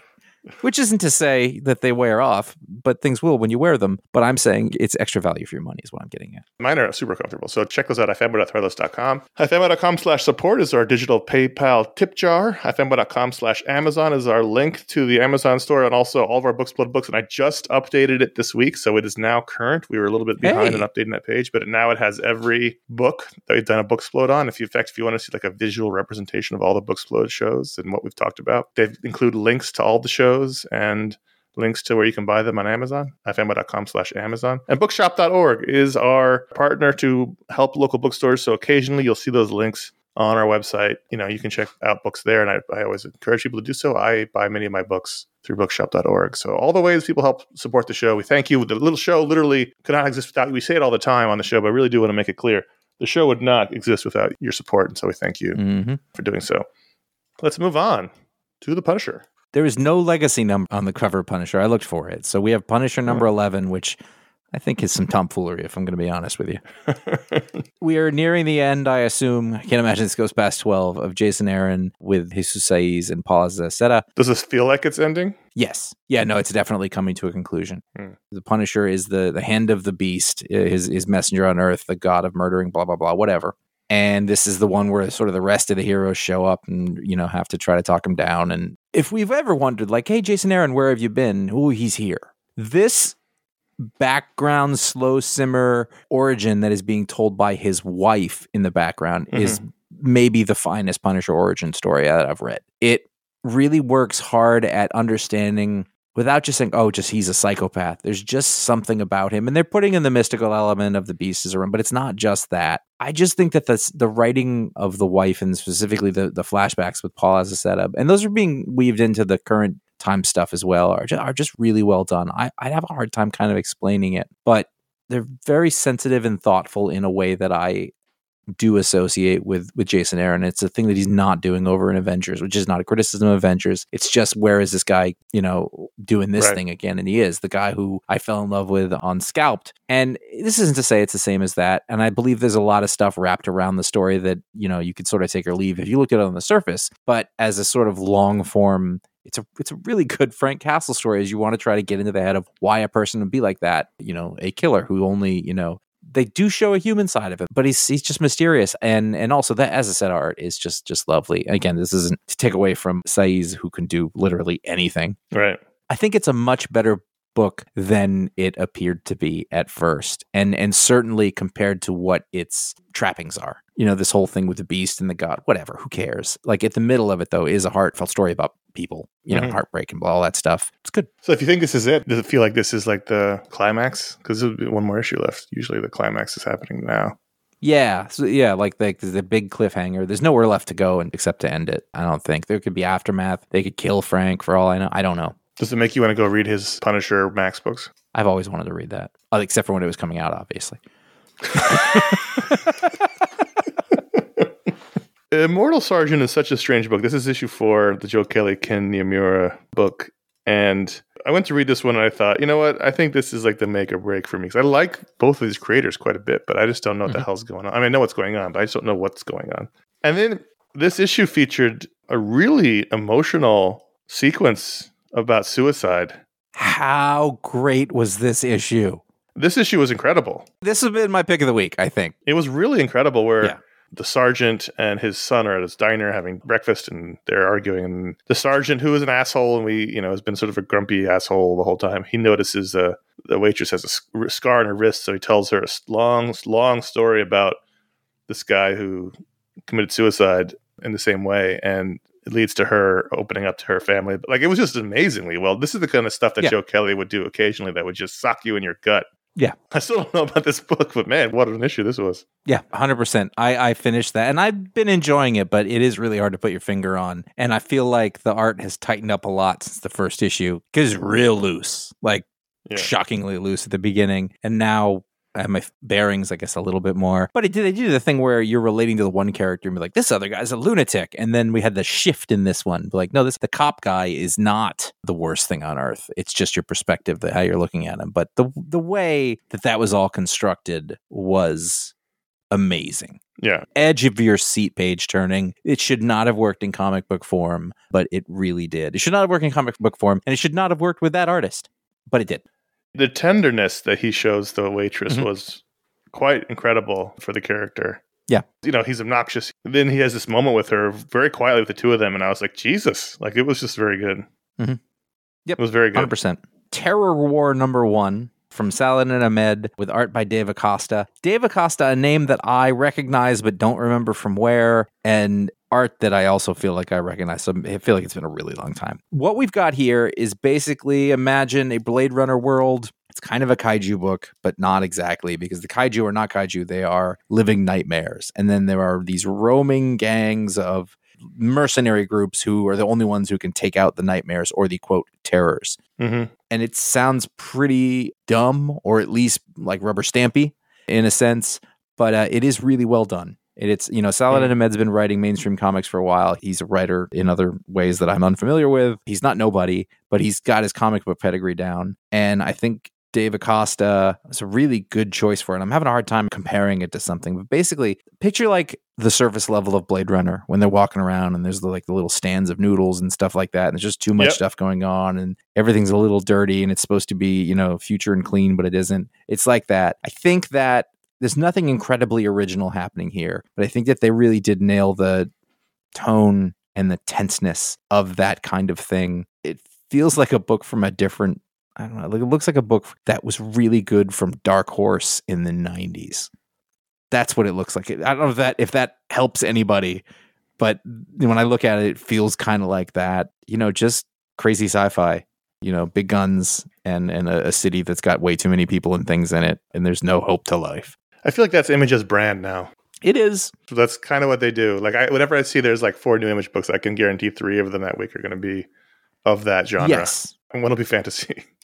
Which isn't to say that they wear off, but things will when you wear them. But I'm saying it's extra value for your money, is what I'm getting at. Mine are super comfortable. So check those out at ifanboy.threadless.com. ifanboy.com slash support is our digital PayPal tip jar. ifanboy.com slash Amazon is our link to the Amazon store and also all of our Books Blood books. And I just updated it this week, so it is now current. We were a little bit behind Hey. in updating that page, but now it has every book that we've done a Book Explode on. If you, in fact, if you want to see like a visual representation of all the Book Explode shows and what we've talked about, they include links to all the shows and links to where you can buy them on Amazon, ifanboy.com slash Amazon. And bookshop.org is our partner to help local bookstores. So occasionally you'll see those links on our website. You know, you can check out books there. And I, I always encourage people to do so. I buy many of my books through bookshop.org. So all the ways people help support the show, we thank you. The little show literally could not exist without you. We say it all the time on the show, but I really do want to make it clear. The show would not exist without your support. And so we thank you Mm-hmm. for doing so. Let's move on to the Punisher. There is no legacy number on the cover of Punisher. I looked for it. So we have Punisher number 11, which I think is some tomfoolery, if I'm going to be honest with you. we are nearing the end, I assume. I can't imagine this goes past 12 of Jason Aaron with Jesus Saiz and Paul Azaceta. Does this feel like it's ending? Yes. Yeah, no, it's definitely coming to a conclusion. Hmm. The Punisher is the, the hand of the beast, his, his messenger on earth, the god of murdering, blah, blah, blah, whatever. And this is the one where sort of the rest of the heroes show up and, you know, have to try to talk him down. And if we've ever wondered, like, hey, Jason Aaron, where have you been? Oh, he's here. This background slow simmer origin that is being told by his wife in the background is mm-hmm. maybe the finest Punisher origin story that I've read. It really works hard at understanding without just saying, oh, just he's a psychopath. There's just something about him. And they're putting in the mystical element of the beast as a room, but it's not just that. I just think that the, the writing of the wife and specifically the, the flashbacks with Paul Azaceta, and those are being weaved into the current time stuff as well, are just, are just really well done. I, I'd have a hard time kind of explaining it, but they're very sensitive and thoughtful in a way that I do associate with with Jason Aaron. It's a thing that he's not doing over in Avengers, which is not a criticism of Avengers. It's just where is this guy, you know, doing this Right. thing again? And he is the guy who I fell in love with on Scalped. And this isn't to say it's the same as that. And I believe there's a lot of stuff wrapped around the story that you know you could sort of take or leave if you look at it on the surface. But as a sort of long form. It's a it's a really good Frank Castle story as you want to try to get into the head of why a person would be like that, you know, a killer who only, you know, they do show a human side of him, but he's he's just mysterious, and and also that Azaceta art is just just lovely. Again, this isn't to take away from Saiz, who can do literally anything. Right. I think it's a much better book than it appeared to be at first, and and certainly compared to what its trappings are. You know, this whole thing with the beast and the god, whatever. Who cares? Like at the middle of it, though, is a heartfelt story about people. You know, Mhm. heartbreak and all that stuff. It's good. So if you think this is it, does it feel like this is like the climax? Because there's one more issue left. Usually the climax is happening now. Yeah, so yeah, like the the big cliffhanger. There's nowhere left to go and except to end it. I don't think there could be aftermath. They could kill Frank for all I know. I don't know. Does it make you want to go read his Punisher Max books? I've always wanted to read that, uh, except for when it was coming out, obviously. Immortal Sergeant is such a strange book. This is issue four, the Joe Kelly Ken Niimura book. And I went to read this one and I thought, you know what? I think this is like the make or break for me. Because I like both of these creators quite a bit, but I just don't know what the hell's going on. I mean, I know what's going on, but I just don't know what's going on. And then this issue featured a really emotional sequence about suicide. How great was this issue? This issue was incredible. This has been my pick of the week, I think. It was really incredible where Yeah. the sergeant and his son are at his diner having breakfast and they're arguing. And the sergeant, who is an asshole and we, you know, has been sort of a grumpy asshole the whole time, he notices uh, the waitress has a scar on her wrist. So he tells her a long, long story about this guy who committed suicide in the same way. And it leads to her opening up to her family. But Like it was just amazingly well. This is the kind of stuff that Yeah. Joe Kelly would do occasionally that would just sock you in your gut. Yeah. I still don't know about this book, but man, what an issue this was. Yeah, 100%. I, I finished that and I've been enjoying it, but it is really hard to put your finger on. And I feel like the art has tightened up a lot since the first issue because it's real loose, like Yeah. shockingly loose at the beginning. And now I have my bearings, I guess, a little bit more. But it did, they did the thing where you're relating to the one character and be like, this other guy's a lunatic. And then we had the shift in this one. Like, no, this the cop guy is not the worst thing on earth. It's just your perspective, how you're looking at him. But the the way that that was all constructed was amazing Yeah. edge of your seat page turning. It should not have worked in comic book form, but it really did. It should not have worked in comic book form, and it should not have worked with that artist, but it did. The tenderness that he shows the waitress Mhm. was quite incredible for the character. Yeah. You know, he's obnoxious. Then he has this moment with her very quietly with the two of them, and I was like, Jesus. Like, it was just very good. Mm-hmm. Yep. It was very good. 100%. Terrorwar number one from Saladin Ahmed with art by Dave Acosta. Dave Acosta, a name that I recognize but don't remember from where, and art that I also feel like I recognize. So I feel like it's been a really long time. What we've got here is basically imagine a Blade Runner world. It's kind of a kaiju book, but not exactly because the kaiju are not kaiju. They are living nightmares. And then there are these roaming gangs of mercenary groups who are the only ones who can take out the nightmares or the quote terrors hmm and it sounds pretty dumb or at least like rubber stampy in a sense but uh, it is really well done it's you know Saladin mm. Ahmed's been writing mainstream comics for a while he's a writer in other ways that i'm unfamiliar with he's not nobody but he's got his comic book pedigree down and i think Dave Acosta is a really good choice for it. I'm having a hard time comparing it to something, but basically, picture like the surface level of Blade Runner when they're walking around and there's the, like the little stands of noodles and stuff like that, and there's just too much Yep. stuff going on, and everything's a little dirty, and it's supposed to be you know future and clean, but it isn't. It's like that. I think that there's nothing mm-hmm. incredibly original happening here, but I think that they really did nail the tone and the tenseness of that kind of thing. It feels like a book from a different I don't know, like it looks like a book that was really good from Dark Horse in the 90s. That's what it looks like. I don't know if that if that helps anybody, but when I look at it, it feels kind of like that. You know, just crazy sci-fi. You know, big guns and and a, a city that's got way too many people and things in it, and there's no hope to life. I feel like that's Image's brand now. It is. So that's kind of what they do. Like I, whenever I see there's like four new Image books, I can guarantee three of them that week are going to be of that genre. Yes. and one will be fantasy.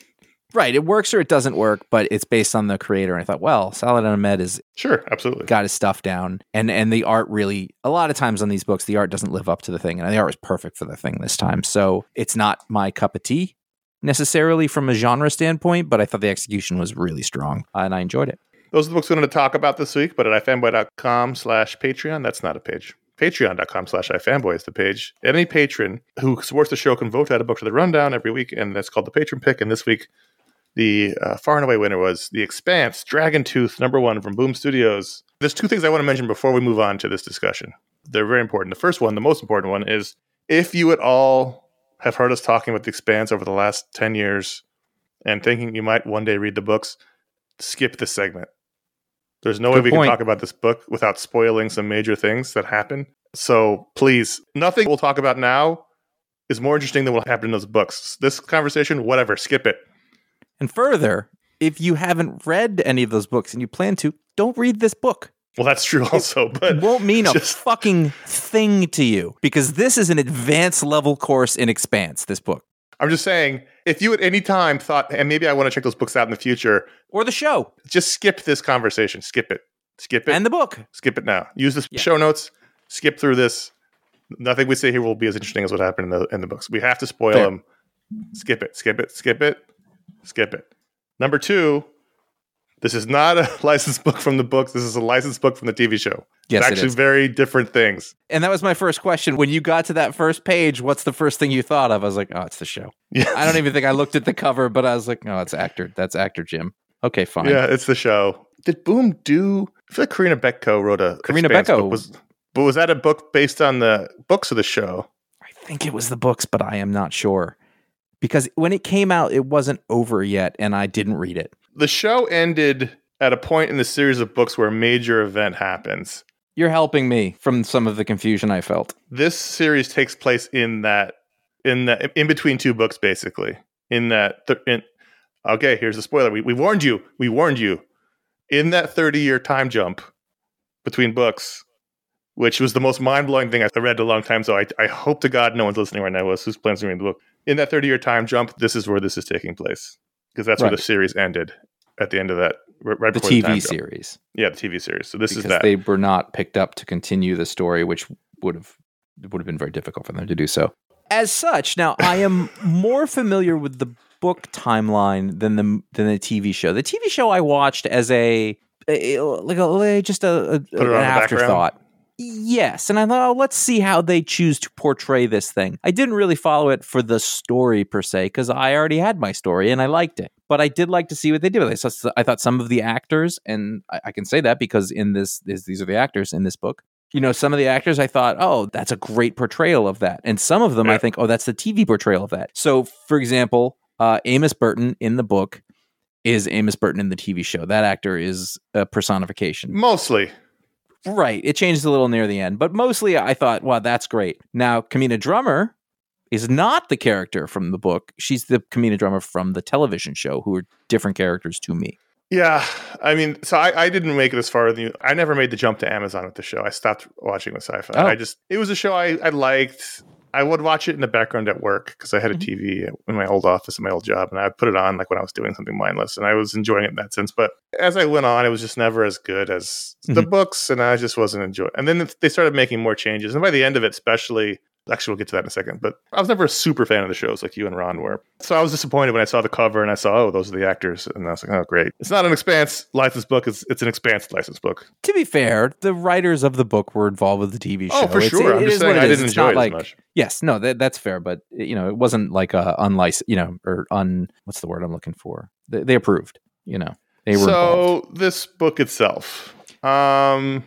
Right. It works or it doesn't work, but it's based on the creator. And I thought, well, Saladin Ahmed is sure, absolutely. got his stuff down. And and the art really a lot of times on these books, the art doesn't live up to the thing. And the art was perfect for the thing this time. So it's not my cup of tea necessarily from a genre standpoint, but I thought the execution was really strong and I enjoyed it. Those are the books we wanted to talk about this week, but at ifanboy.com slash Patreon, that's not a page. Patreon.com slash ifanboy is the page. Any patron who supports the show can vote out a book to the rundown every week, and that's called the patron pick. And this week, the uh, far and away winner was The Expanse, Dragon Tooth, number one from Boom Studios. There's two things I want to mention before we move on to this discussion. They're very important. The first one, the most important one, is if you at all have heard us talking about The Expanse over the last 10 years and thinking you might one day read the books, skip this segment. There's no way we point. can talk about this book without spoiling some major things that happen. So please, nothing we'll talk about now is more interesting than what happened in those books. This conversation, whatever, skip it. And further, if you haven't read any of those books and you plan to, don't read this book. Well, that's true also, but It won't mean a fucking thing to you because this is an advanced level course in Expanse, this book. I'm just saying, if you at any time thought, and maybe I want to check those books out in the future, Or the show just skip this conversation. Skip it. Skip it. and the book. skip it now. Use the Yeah. show notes. Skip through this. Nothing we say here will be as interesting as what happened in the in the books. We have to spoil Fair. them. Skip it. Skip it. Skip it. Skip it. Number two. This is not a licensed book from the books. This is a licensed book from the TV show. Yes, it's actually very different things. And that was my first question. When you got to that first page, what's the first thing you thought of? I was like, oh, it's the show. Yeah, I don't even think I looked at the cover, but I was like, oh, it's actor. That's actor Jim. Okay, fine. Yeah, it's the show. Did Boom do? I feel like Corinna Bechko wrote a Corinna Bechko. book. Was, but was that a book based on the books of the show? I think it was the books, but I am not sure. Because when it came out, it wasn't over yet, and I didn't read it. The show ended at a point in the series of books where a major event happens. You're helping me from some of the confusion I felt. This series takes place in that in that in between two books, basically. In that, th- in, okay, here's the spoiler. We, we warned you. We warned you. In that 30 year time jump between books, which was the most mind blowing thing I read in a long time. So I, I hope to God no one's listening right now. Who's plans to read the book? In that 30 year time jump, this is where this is taking place because that's where the series ended at the end of that. r- Right The before the time TV jump. series. Yeah, the TV series. So this because is that. they were not picked up to continue the story, which would have would have been very difficult for them to do so. As such, now I am more familiar with the book timeline than the than the TV show. The TV show I watched as a, a- like a just a, a an on the background? Yes, and I thought, oh, let's see how they choose to portray this thing. I didn't really follow it for the story per se because I already had my story and I liked it. But I did like to see what they did with it. So I thought some of the actors, and I, I can say that because in this, this, these are the actors in this book. You know, some of the actors, I thought, oh, that's a great portrayal of that, and some of them, I think, oh, that's the TV portrayal of that. So, for example, uh, Amos Burton in the book is Amos Burton in the TV show. That actor is a personification. Mostly. Right. It changes a little near the end, but mostly I thought, wow, that's great. Now, Camina Drummer is not the character from the book. She's the Camina Drummer from the television show, who are different characters to me. Yeah, I mean, so I, I didn't make it as far as you. I never made the jump to Amazon with the show. I stopped watching the sci-fi. Oh. I just it was a show I, I liked. I would watch it in the background at work because I had a Mm-hmm. TV in my old office in my old job, and I'd put it on like when I was doing something mindless, and I was enjoying it in that sense. But as I went on, it was just never as good as the Mm-hmm. books, and I just wasn't enjoying. And then they started making more changes, and by the end of it, especially. Actually, we'll get to that in a second. But I was never a super fan of the shows like you and Ron were. So I was disappointed when I saw the cover and I saw, oh, those are the actors. And I was like, oh, great. It's not an expanse licensed book. It's, it's an expanse licensed book. To be fair, the writers of the book were involved with the TV show. Oh, for It's- sure. it- I'm it just saying I didn't It's enjoy it as like, much. Yes, no, that, that's fair, but you know, it wasn't like a unlicensed, you know, or un. What's the word I'm looking for? They, they approved, you know. they were involved. so this book itself um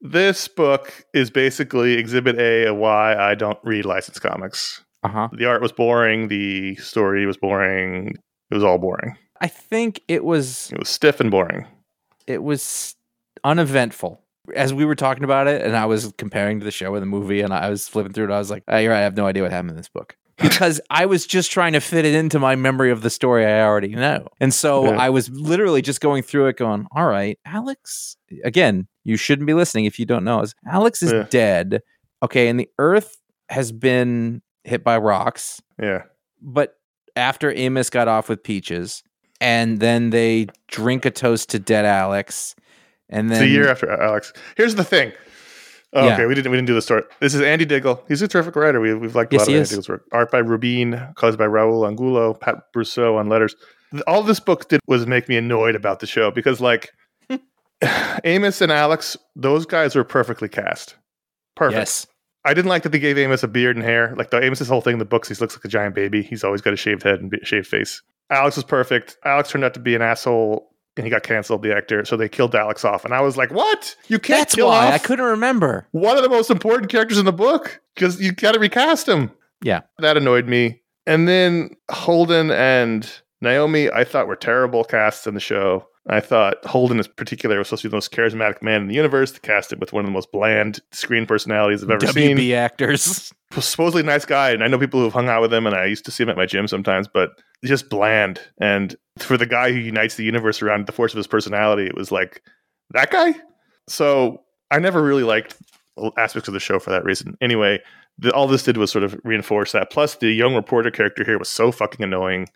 this book is basically exhibit a of why i don't read licensed comics Uh-huh. the art was boring the story was boring it was all boring I think it was it was stiff and boring it was uneventful. As we were talking about it, and I was comparing to the show and the movie, and I was flipping through it, I was like, oh, "You're right. I have no idea what happened in this book." Because I was just trying to fit it into my memory of the story I already know. And so Yeah. I was literally just going through it, going, All right, Alex, again, you shouldn't be listening if you don't know. Alex is Yeah. dead. Okay. And the earth has been hit by rocks. yeah but after Amos got off with Peaches, and then they drink a toast to dead Alex, and it's then a year after alex here's the thing Oh, Yeah. Okay, we didn't we didn't do the story. This is Andy Diggle. He's a terrific writer. We, we've liked a lot of Andy is. Diggle's work. Art by Rubine, colors by Raul Angulo, Pat Brousseau on letters. All this book did was make me annoyed about the show because, like, Amos and Alex, those guys were perfectly cast. Perfect. yes, I didn't like that they gave Amos a beard and hair. Like the Amos's whole thing in the books, he looks like a giant baby. He's always got a shaved head and be- shaved face. Alex was perfect. Alex turned out to be an asshole, and he got canceled. The actor, so they killed Alex off, and I was like, "What? You can't that's kill why off I couldn't remember. one of the most important characters in the book because you got to recast him." Yeah. that annoyed me. And then Holden and Naomi, I thought were terrible casts in the show. I thought Holden, in particular, was supposed to be the most charismatic man in the universe. To cast it with one of the most bland screen personalities I've ever seen WB actors. supposedly nice guy, and I know people who've hung out with him, and I used to see him at my gym sometimes, but just bland. And for the guy who unites the universe around the force of his personality, it was like that guy. So I never really liked aspects of the show for that reason. Anyway, the, all this did was sort of reinforce that. Plus, the young reporter character here was so fucking annoying.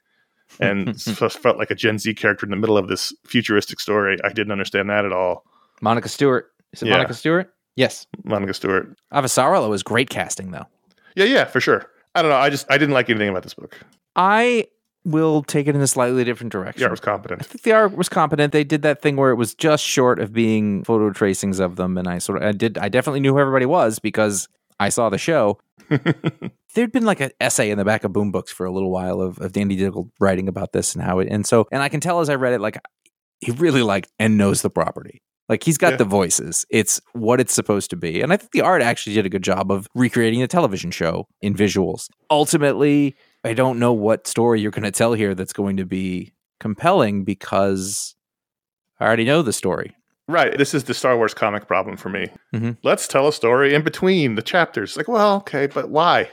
And felt like a Gen Z character in the middle of this futuristic story. I didn't understand that at all. Monica Stuart. Is it Yeah. Monica Stuart? Yes. Monica Stuart. Avasarala was great casting, though. Yeah, yeah, for sure. I don't know. I just I didn't like anything about this book. I will take it in a slightly different The direction. art was competent. I think the art was competent. They did that thing where it was just short of being photo tracings of them, and I sort of I did I definitely knew who everybody was because I saw the show. There'd been like an essay in the back of Boom Books for a little while of, of Andy Diggle writing about this and how it and so and I can tell as I read it like he really liked and knows the property. Like he's got Yeah. the voices. It's what it's supposed to be. And I think the art actually did a good job of recreating a television show in visuals. Ultimately, I don't know what story you're going to tell here that's going to be compelling because I already know the story. Right. This is the Star Wars comic problem for me. Mhm. Let's tell a story in between the chapters. Like, well, okay, but why?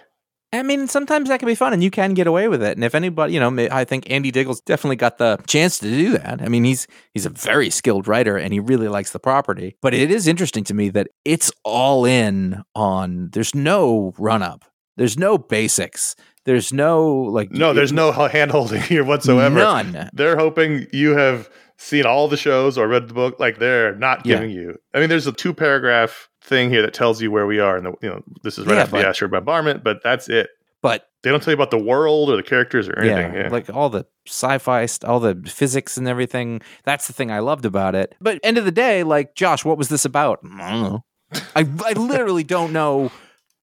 I mean, sometimes that can be fun and you can get away with it. And if anybody, you know, I think Andy Diggle's definitely got the chance to do that. I mean, he's he's a very skilled writer and he really likes the property. But it is interesting to me that it's all in on there's no run up. There's no basics. There's no like No, there's no hand holding here whatsoever. None. They're hoping you have seen all the shows or read the book. Like they're not Yeah. giving you. I mean, there's a two paragraph thing here that tells you where we are, and the you know this is right Yeah, after but- the Asher bombardment, but that's it. But They don't tell you about the world or the characters or anything. Yeah, Yeah, like all the sci-fi, st- all the physics and everything. That's the thing I loved about it. But end of the day, like Josh, what was this about? I don't know. I I literally don't know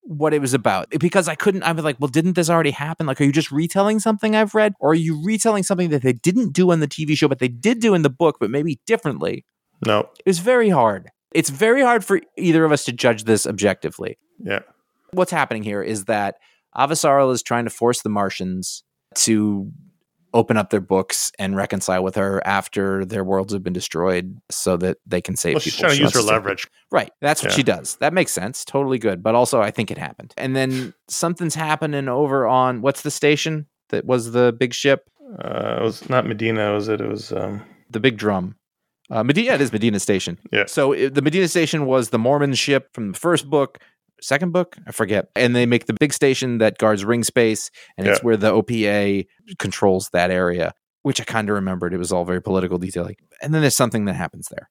what it was about because I couldn't. I was like, well, didn't this already happen? Like, are you just retelling something I've read, or are you retelling something that they didn't do on the TV show, but they did do in the book, but maybe differently? no, It was very hard. It's very hard for either of us to judge this objectively yeah, what's happening here is that Avasarala is trying to force the Martians to open up their books and reconcile with her after their worlds have been destroyed so that they can save well, she's people. trying to use her save leverage. Right. That's what Yeah. she does. That makes sense. Totally good. But also, I think it happened. And then something's happening over on what's the station that was the big ship? Uh, it was not Medina, was it? It was um, The big drum. Uh, Medina, yeah, it is Medina Station. Yeah. So it, the Medina Station was the Mormon ship from the first book, second book, I forget. And they make the big station that guards ring space, and it's where the OPA controls that area, which I kind of remembered. It was all very political detailing. And then there's something that happens there.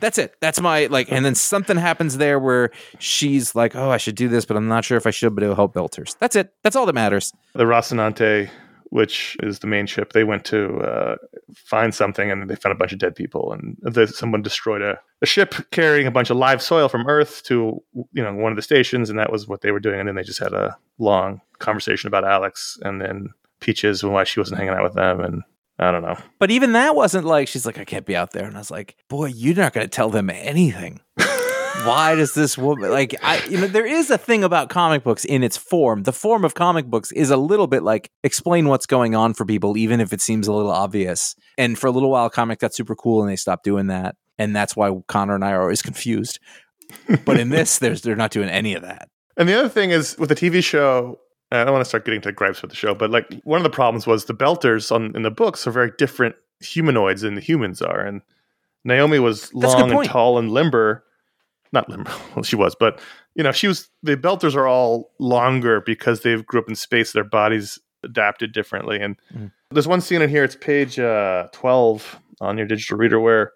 That's it. That's my like, and then something happens there where she's like, "Oh, I should do this, but I'm not sure if I should, but it'll help Belters." That's it. That's all that matters. the Rocinante, which is the main ship. They went to uh, find something, and they found a bunch of dead people, and someone destroyed a, a ship carrying a bunch of live soil from Earth to you know one of the stations, and that was what they were doing. And then they just had a long conversation about Alex, and then Peaches and why she wasn't hanging out with them, and I don't know. But even that wasn't like she's like, I can't be out there. And I was like, boy, you're not going to tell them anything. Why does this woman like? I you know there is a thing about comic books in its form. The form of comic books is a little bit like explain what's going on for people, even if it seems a little obvious. And for a little while, comic got super cool, and they stopped doing that. And that's why Conor and I are always confused. But in this, there's they're not doing any of that. And the other thing is with the TV show, I don't want to start getting to gripes with the show, but like one of the problems was the Belters on in the books are very different humanoids than the humans are, and Naomi was That's long and tall and limber. Not limber, well, she was, but you know, she was. The Belters are all longer because they grew up in space. Their bodies adapted differently, and Mm. there's one scene in here. It's page uh, twelve on your digital reader where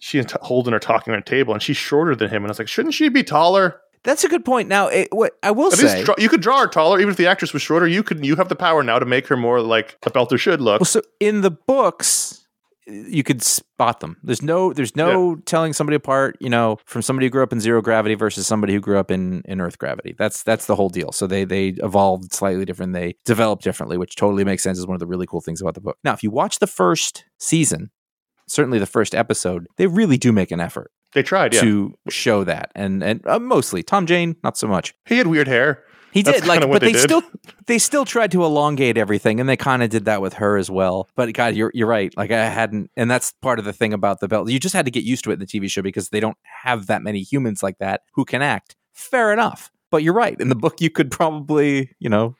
she and T- Holden are talking on a table, and she's shorter than him. And I was like, shouldn't she be taller? That's a good point. Now, it, what I will say, you could draw her taller, even if the actress was shorter. You could. You have the power now to make her more like a Belter should look. Well, so in the books, you could spot them. There's no, there's no telling somebody apart. You know, from somebody who grew up in zero gravity versus somebody who grew up in in Earth gravity. That's that's the whole deal. So they they evolved slightly different. They developed differently, which totally makes sense. Is one of the really cool things about the book. Now, if you watch the first season, certainly the first episode, they really do make an effort They tried. Yeah, to show that, and and uh, mostly Tom Jane, not so much. he had weird hair. He That's did like, kinda but they, they still they still tried to elongate everything, and they kind of did that with her as well. But God, you're you're right. Like I hadn't, and that's part of the thing about the belt. You just had to get used to it in the TV show because they don't have that many humans like that who can act. Fair enough, but you're right. In the book, you could probably you know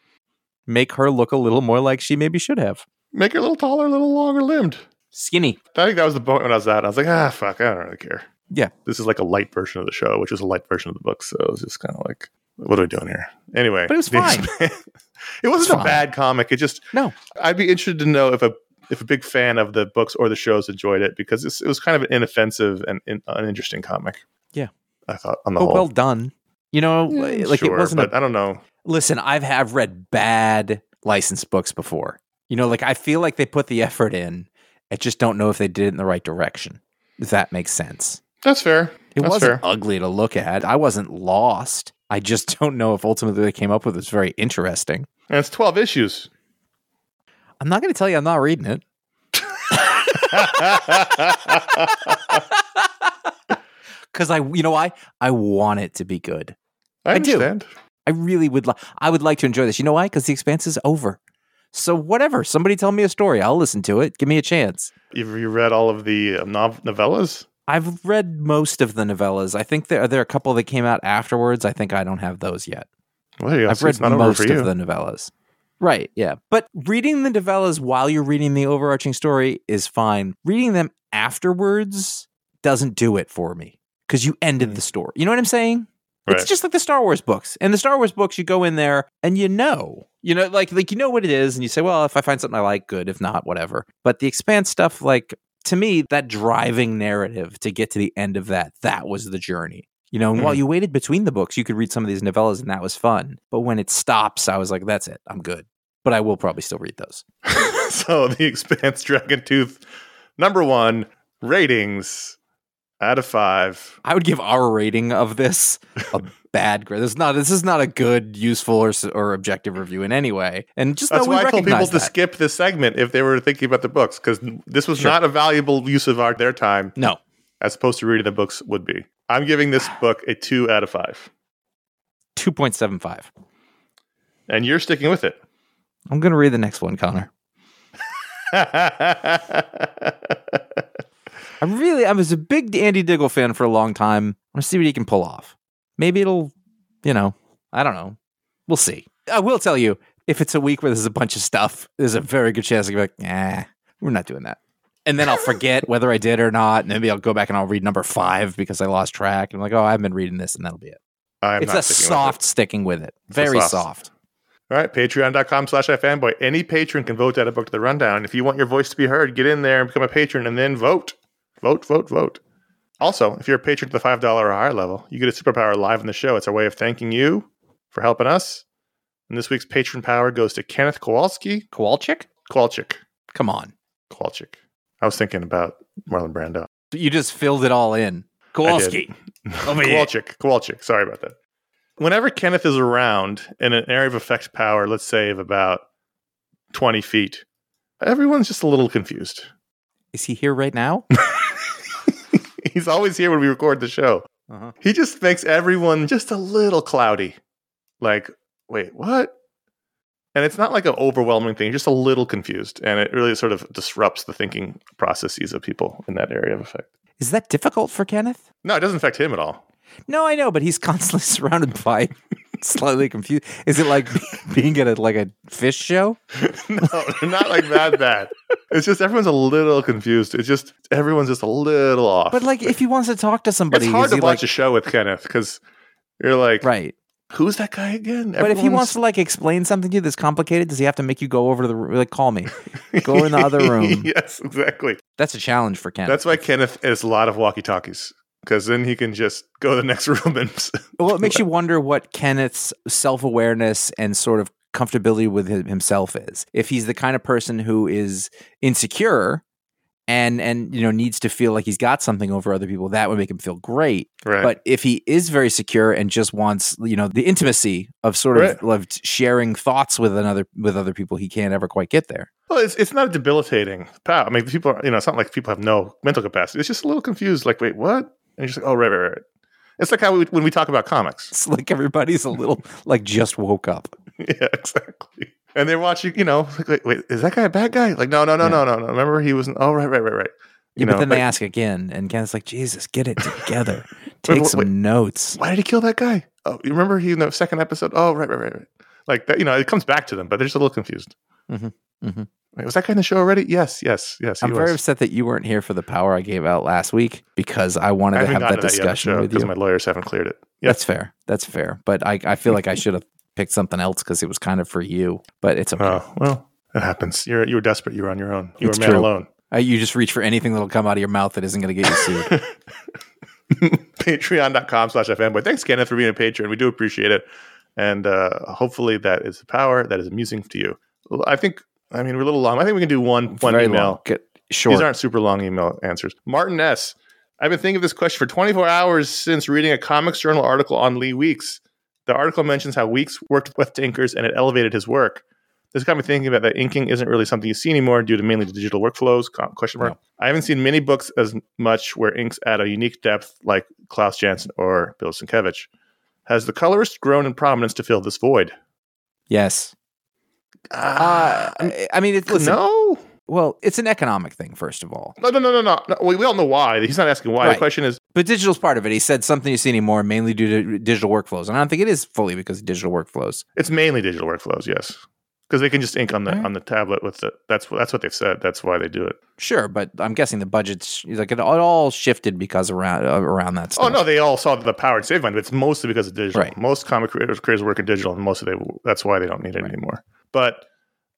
make her look a little more like she maybe should have. Make her a little taller, a little longer limbed. Skinny. I think that was the point when I was at. I was like, ah, fuck, I don't really care. Yeah. This is like a light version of the show, which is a light version of the book. So it was just kind of like, what are we doing here? Anyway, But it was the fine. expan- it wasn't It's a fine. bad comic. It just, No. I'd be interested to know if a if a big fan of the books or the shows enjoyed it because it's, it was kind of an inoffensive and in, uninteresting comic. Yeah. I thought on the But whole. well done. You know, Mm, like sure, it wasn't. a- but I don't know. Listen, I've have read bad licensed books before. You know, like I feel like they put the effort in. I just don't know if they did it in the right direction. If that makes sense. That's fair. It That's wasn't fair. ugly to look at. I wasn't lost. I just don't know if ultimately they came up with was very interesting. And it's 12 issues. I'm not going to tell you I'm not reading it. Because I, you know, why? I want it to be good. I I do. I really would. like I would like to enjoy this. You know why? Because the expanse is over. So whatever. Somebody tell me a story. I'll listen to it. Give me a chance. Have you read all of the uh, novellas? I've read most of the novellas. I think there are there a couple that came out afterwards. I think I don't have those yet. Well. I've See, read it's not over most of the novellas. Right, yeah. But reading the novellas while you're reading the overarching story is fine. Reading them afterwards doesn't do it for me because you ended the story. You know what I'm saying? It's just like the Star Wars books. And the Star Wars books, you go in there and you know, you know, like like you know what it is, and you say, well, if I find something I like, good. If not, whatever. But the Expanse stuff, like to me, that driving narrative to get to the end of that, that was the journey. You know, and while Mhm. you waited between the books, you could read some of these novellas, and that was fun. But when it stops, I was like, that's it, I'm good. But I will probably still read those. so the Expanse Dragon Tooth number one ratings out of five. I would give our rating of this a bad grade. This is not this is not a good, useful, or or objective review in any way. And just That's why I told people recognize to skip this segment if they were thinking about the books because this was Sure. not a valuable use of our their time No, as opposed to reading the books would be. I'm giving this book a two out of five, two point seven five. and you're sticking with it. I'm gonna read the next one, Conor. I really, I was a big Andy Diggle fan for a long time. I want to see what he can pull off. Maybe it'll, you know, I don't know. We'll see. I will tell you, if it's a week where there's a bunch of stuff, there's a very good chance I'll be like, nah, we're not doing that. And then I'll forget whether I did or not. And maybe I'll go back and I'll read number five because I lost track. And I'm like, oh, I've been reading this, and that'll be it. I'm it's not a sticking with soft it. sticking with it. Very soft. soft. All right, patreon.com slash ifanboy. Any patron can vote add a book to the rundown. If you want your voice to be heard, get in there and become a patron and then vote. Vote, vote, vote. Also, if you're a patron to the $5 or higher level, you get a superpower live in the show. It's our way of thanking you for helping us. And this week's patron power goes to Kenneth Kowalski. Kowalczyk? Kowalczyk. Come on. Kowalczyk. I was thinking about Marlon Brando. You just filled it all in. Kowalski. Kowalczyk. Kowalczyk. Sorry about that. Whenever Kenneth is around in an area of effect power, let's say of about 20 feet, everyone's just a little confused. Is he here right now? He's always here when we record the show. Uh-huh. He just makes everyone just a little cloudy. Like, wait, what? And it's not like an overwhelming thing, just a little confused. And it really sort of disrupts the thinking processes of people in that area of effect. Is that difficult for Kenneth? No, it doesn't affect him at all. No, I know, but he's constantly surrounded by slightly confused. Is it like being at a, like a fish show? no, not like that bad. It's just everyone's a little confused. It's just everyone's just a little off. But like, if he wants to talk to somebody, it's hard to watch like, a show with Kenneth because you're like, right? who's that guy again? But if he wants to like explain something to you that's complicated, does he have to make you go over to the like call me, go in the other room? yes, exactly. That's a challenge for Kenneth. That's why Kenneth has a lot of walkie talkies because then he can just go to the next room and. well, it makes you wonder what Kenneth's self awareness and sort of comfortability with himself is. If he's the kind of person who is insecure and and you know needs to feel like he's got something over other people, that would make him feel great. right. But if he is very secure and just wants, you know, the intimacy of sort of, Right. of sharing thoughts with another with other people, he can't ever quite get there. well, it's it's not a debilitating power. I mean, people, are, you know, it's not like people have no mental capacity. It's just a little confused. Like, wait, what? And you're just like, oh, right, right, right. It's like how we, when we talk about comics. It's like everybody's a little like just woke up. yeah, exactly. And they're watching, you know, like, wait, wait, is that guy a bad guy? Like, no, no, no, no, no, no. Remember, he was. Oh, right, right, right, right. Yeah, You but then like, they ask again, and Kenneth's like, Jesus, get it together. Take wait, some wait. notes. why did he kill that guy? Oh, you remember he in the second episode? Oh, right, right, right, right. Like that, you know, it comes back to them, but they're just a little confused. Mhm, mhm. Wait, was that guy in the show already? Yes, yes, yes. I'm was. very upset that you weren't here for the power I gave out last week because I wanted I to have that that yet on the discussion with because you. my lawyers haven't cleared it. Yeah. That's fair. That's fair. But I, I feel like I should have picked something else because it was kind of for you. But it's okay. Oh well, it happens. You're you were desperate. You were on your own. You It's were man true. alone. Uh, you just reach for anything that'll come out of your mouth that isn't going to get you sued. Patreon.com slash fanboy. Thanks, Kenneth, for being a patron. We do appreciate it. And uh, hopefully that is a power that is amusing to you. I think, I mean, we're a little long. I think we can do one, one Very email. long. Get short. These aren't super long email answers. Martin S. I've been thinking of this question for 24 hours since reading a Comics Journal article on Lee Weeks. The article mentions how Weeks worked with inkers and it elevated his work. This got me thinking about that inking isn't really something you see anymore due to mainly the digital workflows. Question mark. No. I haven't seen many books as much where inks add a unique depth like Klaus Janson or Bill Sienkiewicz. Has the colorist grown in prominence to fill this void? yes. Uh, I mean, it's listen, no, Well, it's an economic thing, first of all. no, no, no, no, no. no. We, we all know why. He's not asking why. Right. The question is, But digital's part of it. He said something you see anymore, mainly due to digital workflows. And I don't think it is fully because of digital workflows. It's mainly digital workflows, yes, because they can just ink on the Alright. on the tablet with the. That's what that's what they've said. That's why they do it. Sure, but I'm guessing the budgets like it all shifted because around uh, around that stuff. Oh no, they all saw the power and save money, but it's mostly because of digital. Right. Most comic creators creators work in digital, and most of they that's why they don't need it Right. anymore. But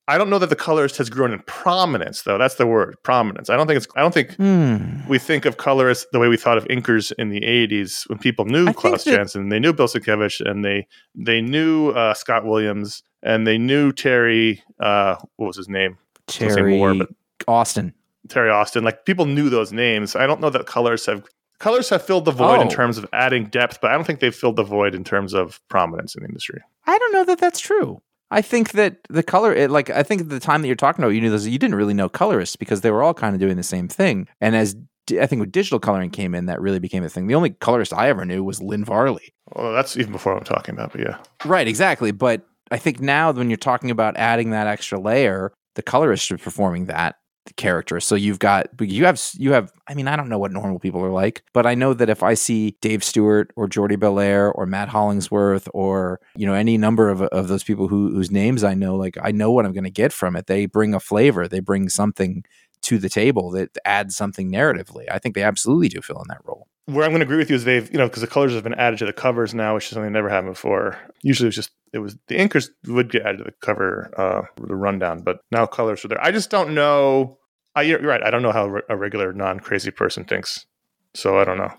I don't know that the colorist has grown in prominence, though. That's the word, prominence. I don't think it's. I don't think Hmm. we think of colorists the way we thought of inkers in the '80s when people knew I Klaus that- Janson, they knew Bill Sienkiewicz, and they they knew uh, Scott Williams, and they knew Terry. Uh, what was his name? I was gonna say Terry Moore, but Austin. Terry Austin. Like people knew those names. I don't know that colors have colors have filled the void in Oh. terms of adding depth, but I don't think they've filled the void in terms of prominence in the industry. I don't know that that's true. I think that the color, it, like I think the time that you're talking about, you knew those. You didn't really know colorists because they were all kind of doing the same thing. And as di- I think when digital coloring came in, that really became a thing. The only colorist I ever knew was Lynn Varley. Well, that's even before I'm talking about, but yeah. Right, exactly. But I think now when you're talking about adding that extra layer, the colorist is performing that character. So you've got you have you have I mean, I don't know what normal people are like, but I know that if I see Dave Stewart or Jordie Bellaire or Matt Hollingsworth or, you know, any number of of those people who whose names I know, like I know what I'm gonna get from it. They bring a flavor, they bring something to the table that adds something narratively. I think they absolutely do fill in that role. Where I'm going to agree with you is they've, you know, because the colors have been added to the covers now, which is something they never had before. Usually it was just, it was the inkers would get added to the cover, uh, the rundown, but now colors are there. I just don't know. I, you're right. I don't know how a regular non crazy person thinks. So I don't know.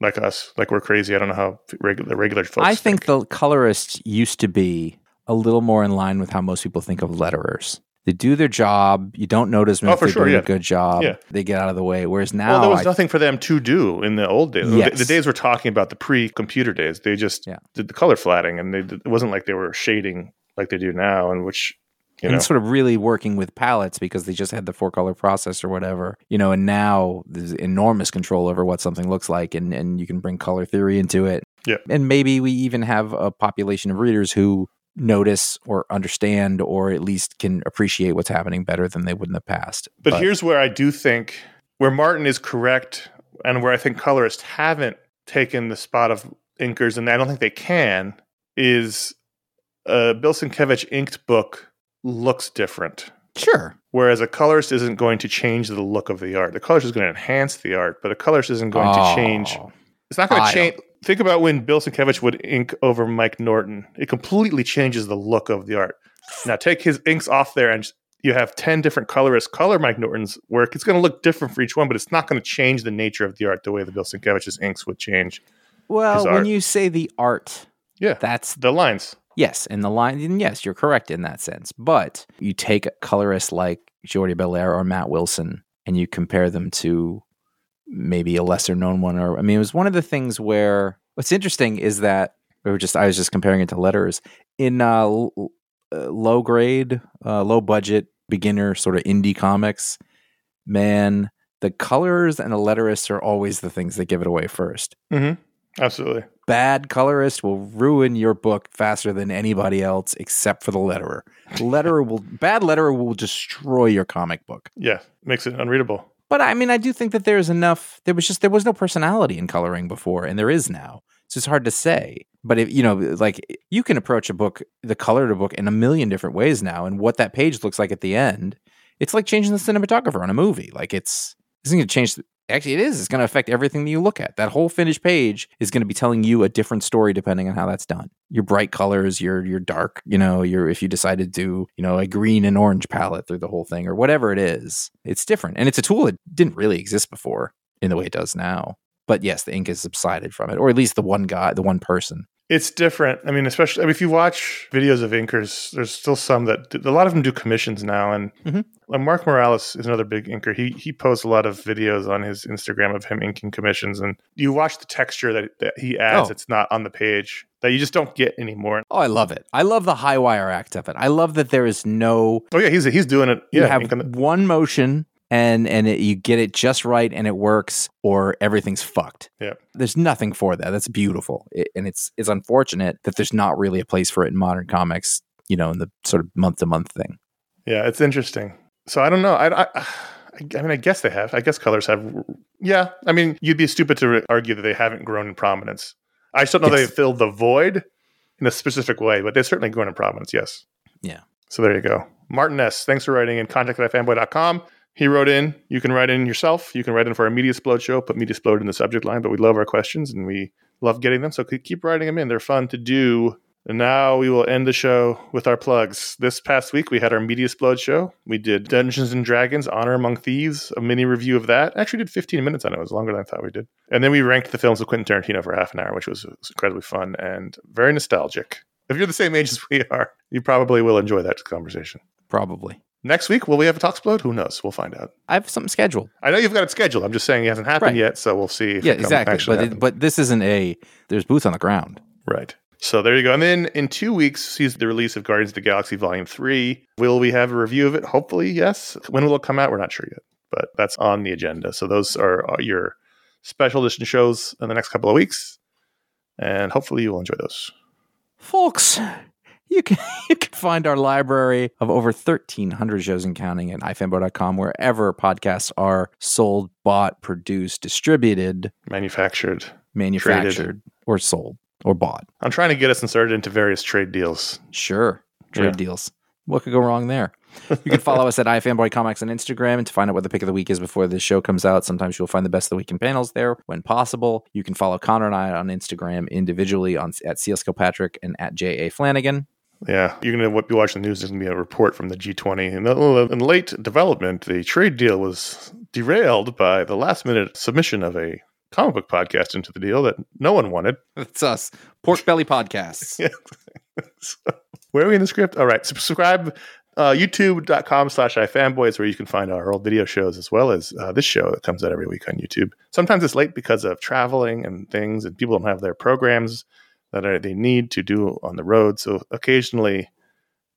Like us, like we're crazy. I don't know how regular regular folks. I think the colorists used to be a little more in line with how most people think of letterers. They do their job. You don't notice them Oh, if for they're sure, doing yeah. a good job. Yeah. They get out of the way. Whereas now, Well, there was I- nothing for them to do in the old days. The- Yes. The days we're talking about, the pre-computer days, they just Yeah. did the color flatting, and they it wasn't like they were shading like they do now, and which You and sort of really working with palettes because they just had the four color process or whatever, you know, and now there's enormous control over what something looks like and, and you can bring color theory into it. Yeah. And maybe we even have a population of readers who notice or understand or at least can appreciate what's happening better than they would in the past. But, here's where I do think where Martin is correct and where I think colorists haven't taken the spot of inkers, and I don't think they can, is a Bill Sienkiewicz inked book looks different. sure. Whereas a colorist isn't going to change the look of the art. The colorist is going to enhance the art, but a colorist isn't going to change. Oh. It's not going to change. Think about when Bill Sienkiewicz would ink over Mike Norton. It completely changes the look of the art. Now take his inks off there, and you have ten different colorists color Mike Norton's work. It's going to look different for each one, but it's not going to change the nature of the art the way the Bill Sienkiewicz's inks would change. Well, when you say the art, Yeah, that's the lines. Yes, and the line, and yes, you're correct in that sense. But you take colorists like Jordie Bellaire or Matt Wilson, and you compare them to maybe a lesser known one. Or I mean, it was one of the things where what's interesting is that we were just I was just comparing it to letters in uh, l- uh, low grade, uh, low budget, beginner sort of indie comics. Man, the colors and the letterists are always the things that give it away first Mm-hmm. Absolutely. bad colorist will ruin your book faster than anybody else except for the letterer. Letterer will bad letterer will destroy your comic book. Yeah, makes it unreadable. But I mean I do think that there's enough there was just there was no personality in coloring before and there is now. So it's hard to say. But if you know like you can approach a book the color of a book in a million different ways now and what that page looks like at the end, it's like changing the cinematographer on a movie. Like it's it's going to change Actually, it is. It's going to affect everything that you look at. That whole finished page is going to be telling you a different story depending on how that's done. Your bright colors, your your dark, you know, your if you decide to do, you know, a green and orange palette through the whole thing or whatever it is, it's different. And it's a tool that didn't really exist before in the way it does now. But yes, the ink has subsided from it, or at least the one guy, the one person. It's different. I mean, especially I mean, if you watch videos of inkers, there's still some that a lot of them do commissions now. And Mhm. like Mark Morales is another big inker. He he posts a lot of videos on his Instagram of him inking commissions, and you watch the texture that, that he adds. Oh. It's not on the page that you just don't get anymore. Oh, I love it. I love the high wire act of it. I love that there is no Oh yeah, he's he's doing it. you Yeah, have one motion and and it, you get it just right and it works or everything's fucked Yeah. there's nothing for that that's beautiful it, and it's it's unfortunate that there's not really a place for it in modern comics you know in the sort of month to month thing yeah, it's interesting. So I don't know. I, I I mean, I guess they have. I guess colors have. Yeah, I mean, you'd be stupid to argue that they haven't grown in prominence. I just don't know Yes. they filled the void in a specific way, but they've certainly grown in prominence. Yes. Yeah. So there you go. Martin S. Thanks for writing in. Contact at ifanboy.com. He wrote in. You can write in yourself. You can write in for our Media Explode show. Put Media Explode in the subject line. But we love our questions and we love getting them. So keep writing them in. They're fun to do. And now we will end the show with our plugs. This past week, we had our Media Explode show. We did Dungeons and Dragons Honor Among Thieves, a mini review of that. Actually, did 15 minutes on it. It was longer than I thought we did. And then we ranked the films of Quentin Tarantino for half an hour, which was incredibly fun and very nostalgic. If you're the same age as we are, you probably will enjoy that conversation. probably Next week, will we have a talk explode? Who knows? We'll find out. i have something scheduled I know you've got it scheduled. I'm just saying it hasn't happened Right. yet, so we'll see. Yeah exactly but it, but this isn't a there's boots on the ground Right. So there you go. And then in two weeks sees the release of Guardians of the Galaxy Volume 3. Will we have a review of it? Hopefully, yes. When will it come out? We're not sure yet, but that's on the agenda. So those are your special edition shows in the next couple of weeks. And hopefully you will enjoy those. folks you can you can find our library of over 1300 shows and counting at ifanboy.com wherever podcasts are sold bought produced distributed Manufactured. manufactured or sold or bought. I'm trying to get us inserted into various trade deals. sure. Trade Yeah. deals. What could go wrong there? You can follow us at ifanboy comics on instagram and to find out what the pick of the week is before this show comes out sometimes you'll find the best of the week in panels there when possible. You can follow Conor and i on instagram individually on at cs kilpatrick and at ja flanagan Yeah, you're going to be watching the news. There's going to be a report from the G20. In, the, in late development, the trade deal was derailed by the last minute submission of a comic book podcast into the deal that no one wanted. That's us. Pork Belly Podcasts. So, where are we in the script? All right, subscribe. Uh, YouTube.com slash iFanboy is where you can find our old video shows as well as uh, this show that comes out every week on YouTube. Sometimes it's late because of traveling and things, and people don't have their programs that are, they need to do on the road. So occasionally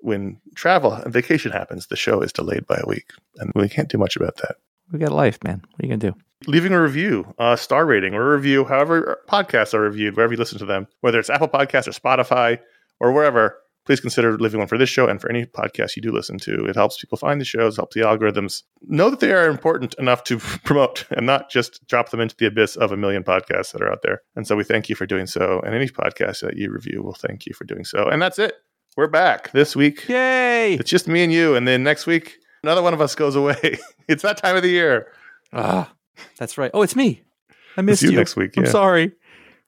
when travel and vacation happens, the show is delayed by a week, and we can't do much about that. We got life, man. What are you gonna do? Leaving a review, a star rating, or a review, however podcasts are reviewed, wherever you listen to them, whether it's Apple Podcasts or Spotify or wherever, please consider leaving one for this show and for any podcast you do listen to. It helps people find the shows, helps the algorithms know that they are important enough to promote and not just drop them into the abyss of a million podcasts that are out there. And so we thank you for doing so. And any podcast that you review, we'll thank you for doing so. And that's it. We're back this week. Yay! It's just me and you. And then next week, another one of us goes away. it's that time of the year. Ah, that's right. Oh, it's me. I missed you you. next week, I'm sorry.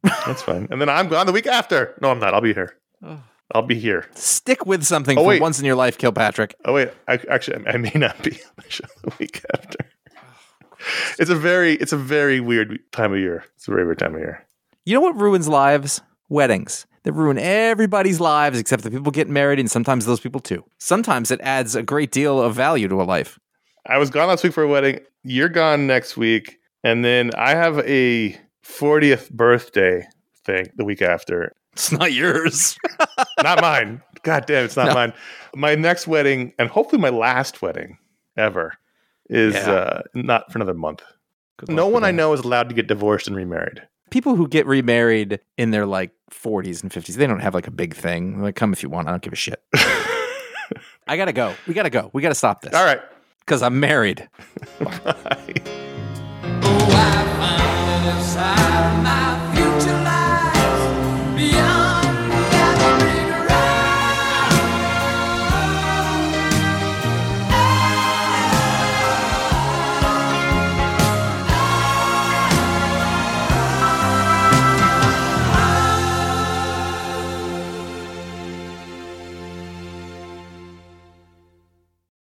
That's fine. And then I'm gone the week after. No, I'm not. I'll be here. Oh. I'll be here. Stick with something Oh, for wait. once in your life, Kilpatrick. Oh wait, I, actually, I may not be on the show the week after. It's a very, it's a very weird time of year. It's a very weird time of year. You know what ruins lives? Weddings. They ruin everybody's lives except the people getting married, and sometimes those people too. Sometimes it adds a great deal of value to a life. I was gone last week for a wedding. You're gone next week, and then I have a 40th birthday thing the week after. It's not yours. Not mine. God damn, it's not No. mine. My next wedding, and hopefully my last wedding ever, is Yeah. uh, not for another month. Good No one I know is allowed to get divorced and remarried. People who get remarried in their like 40s and 50s, they don't have like a big thing. Like, come if you want. I don't give a shit. I gotta go. We gotta go. We gotta stop this. All right. Because I'm married. Bye. Oh,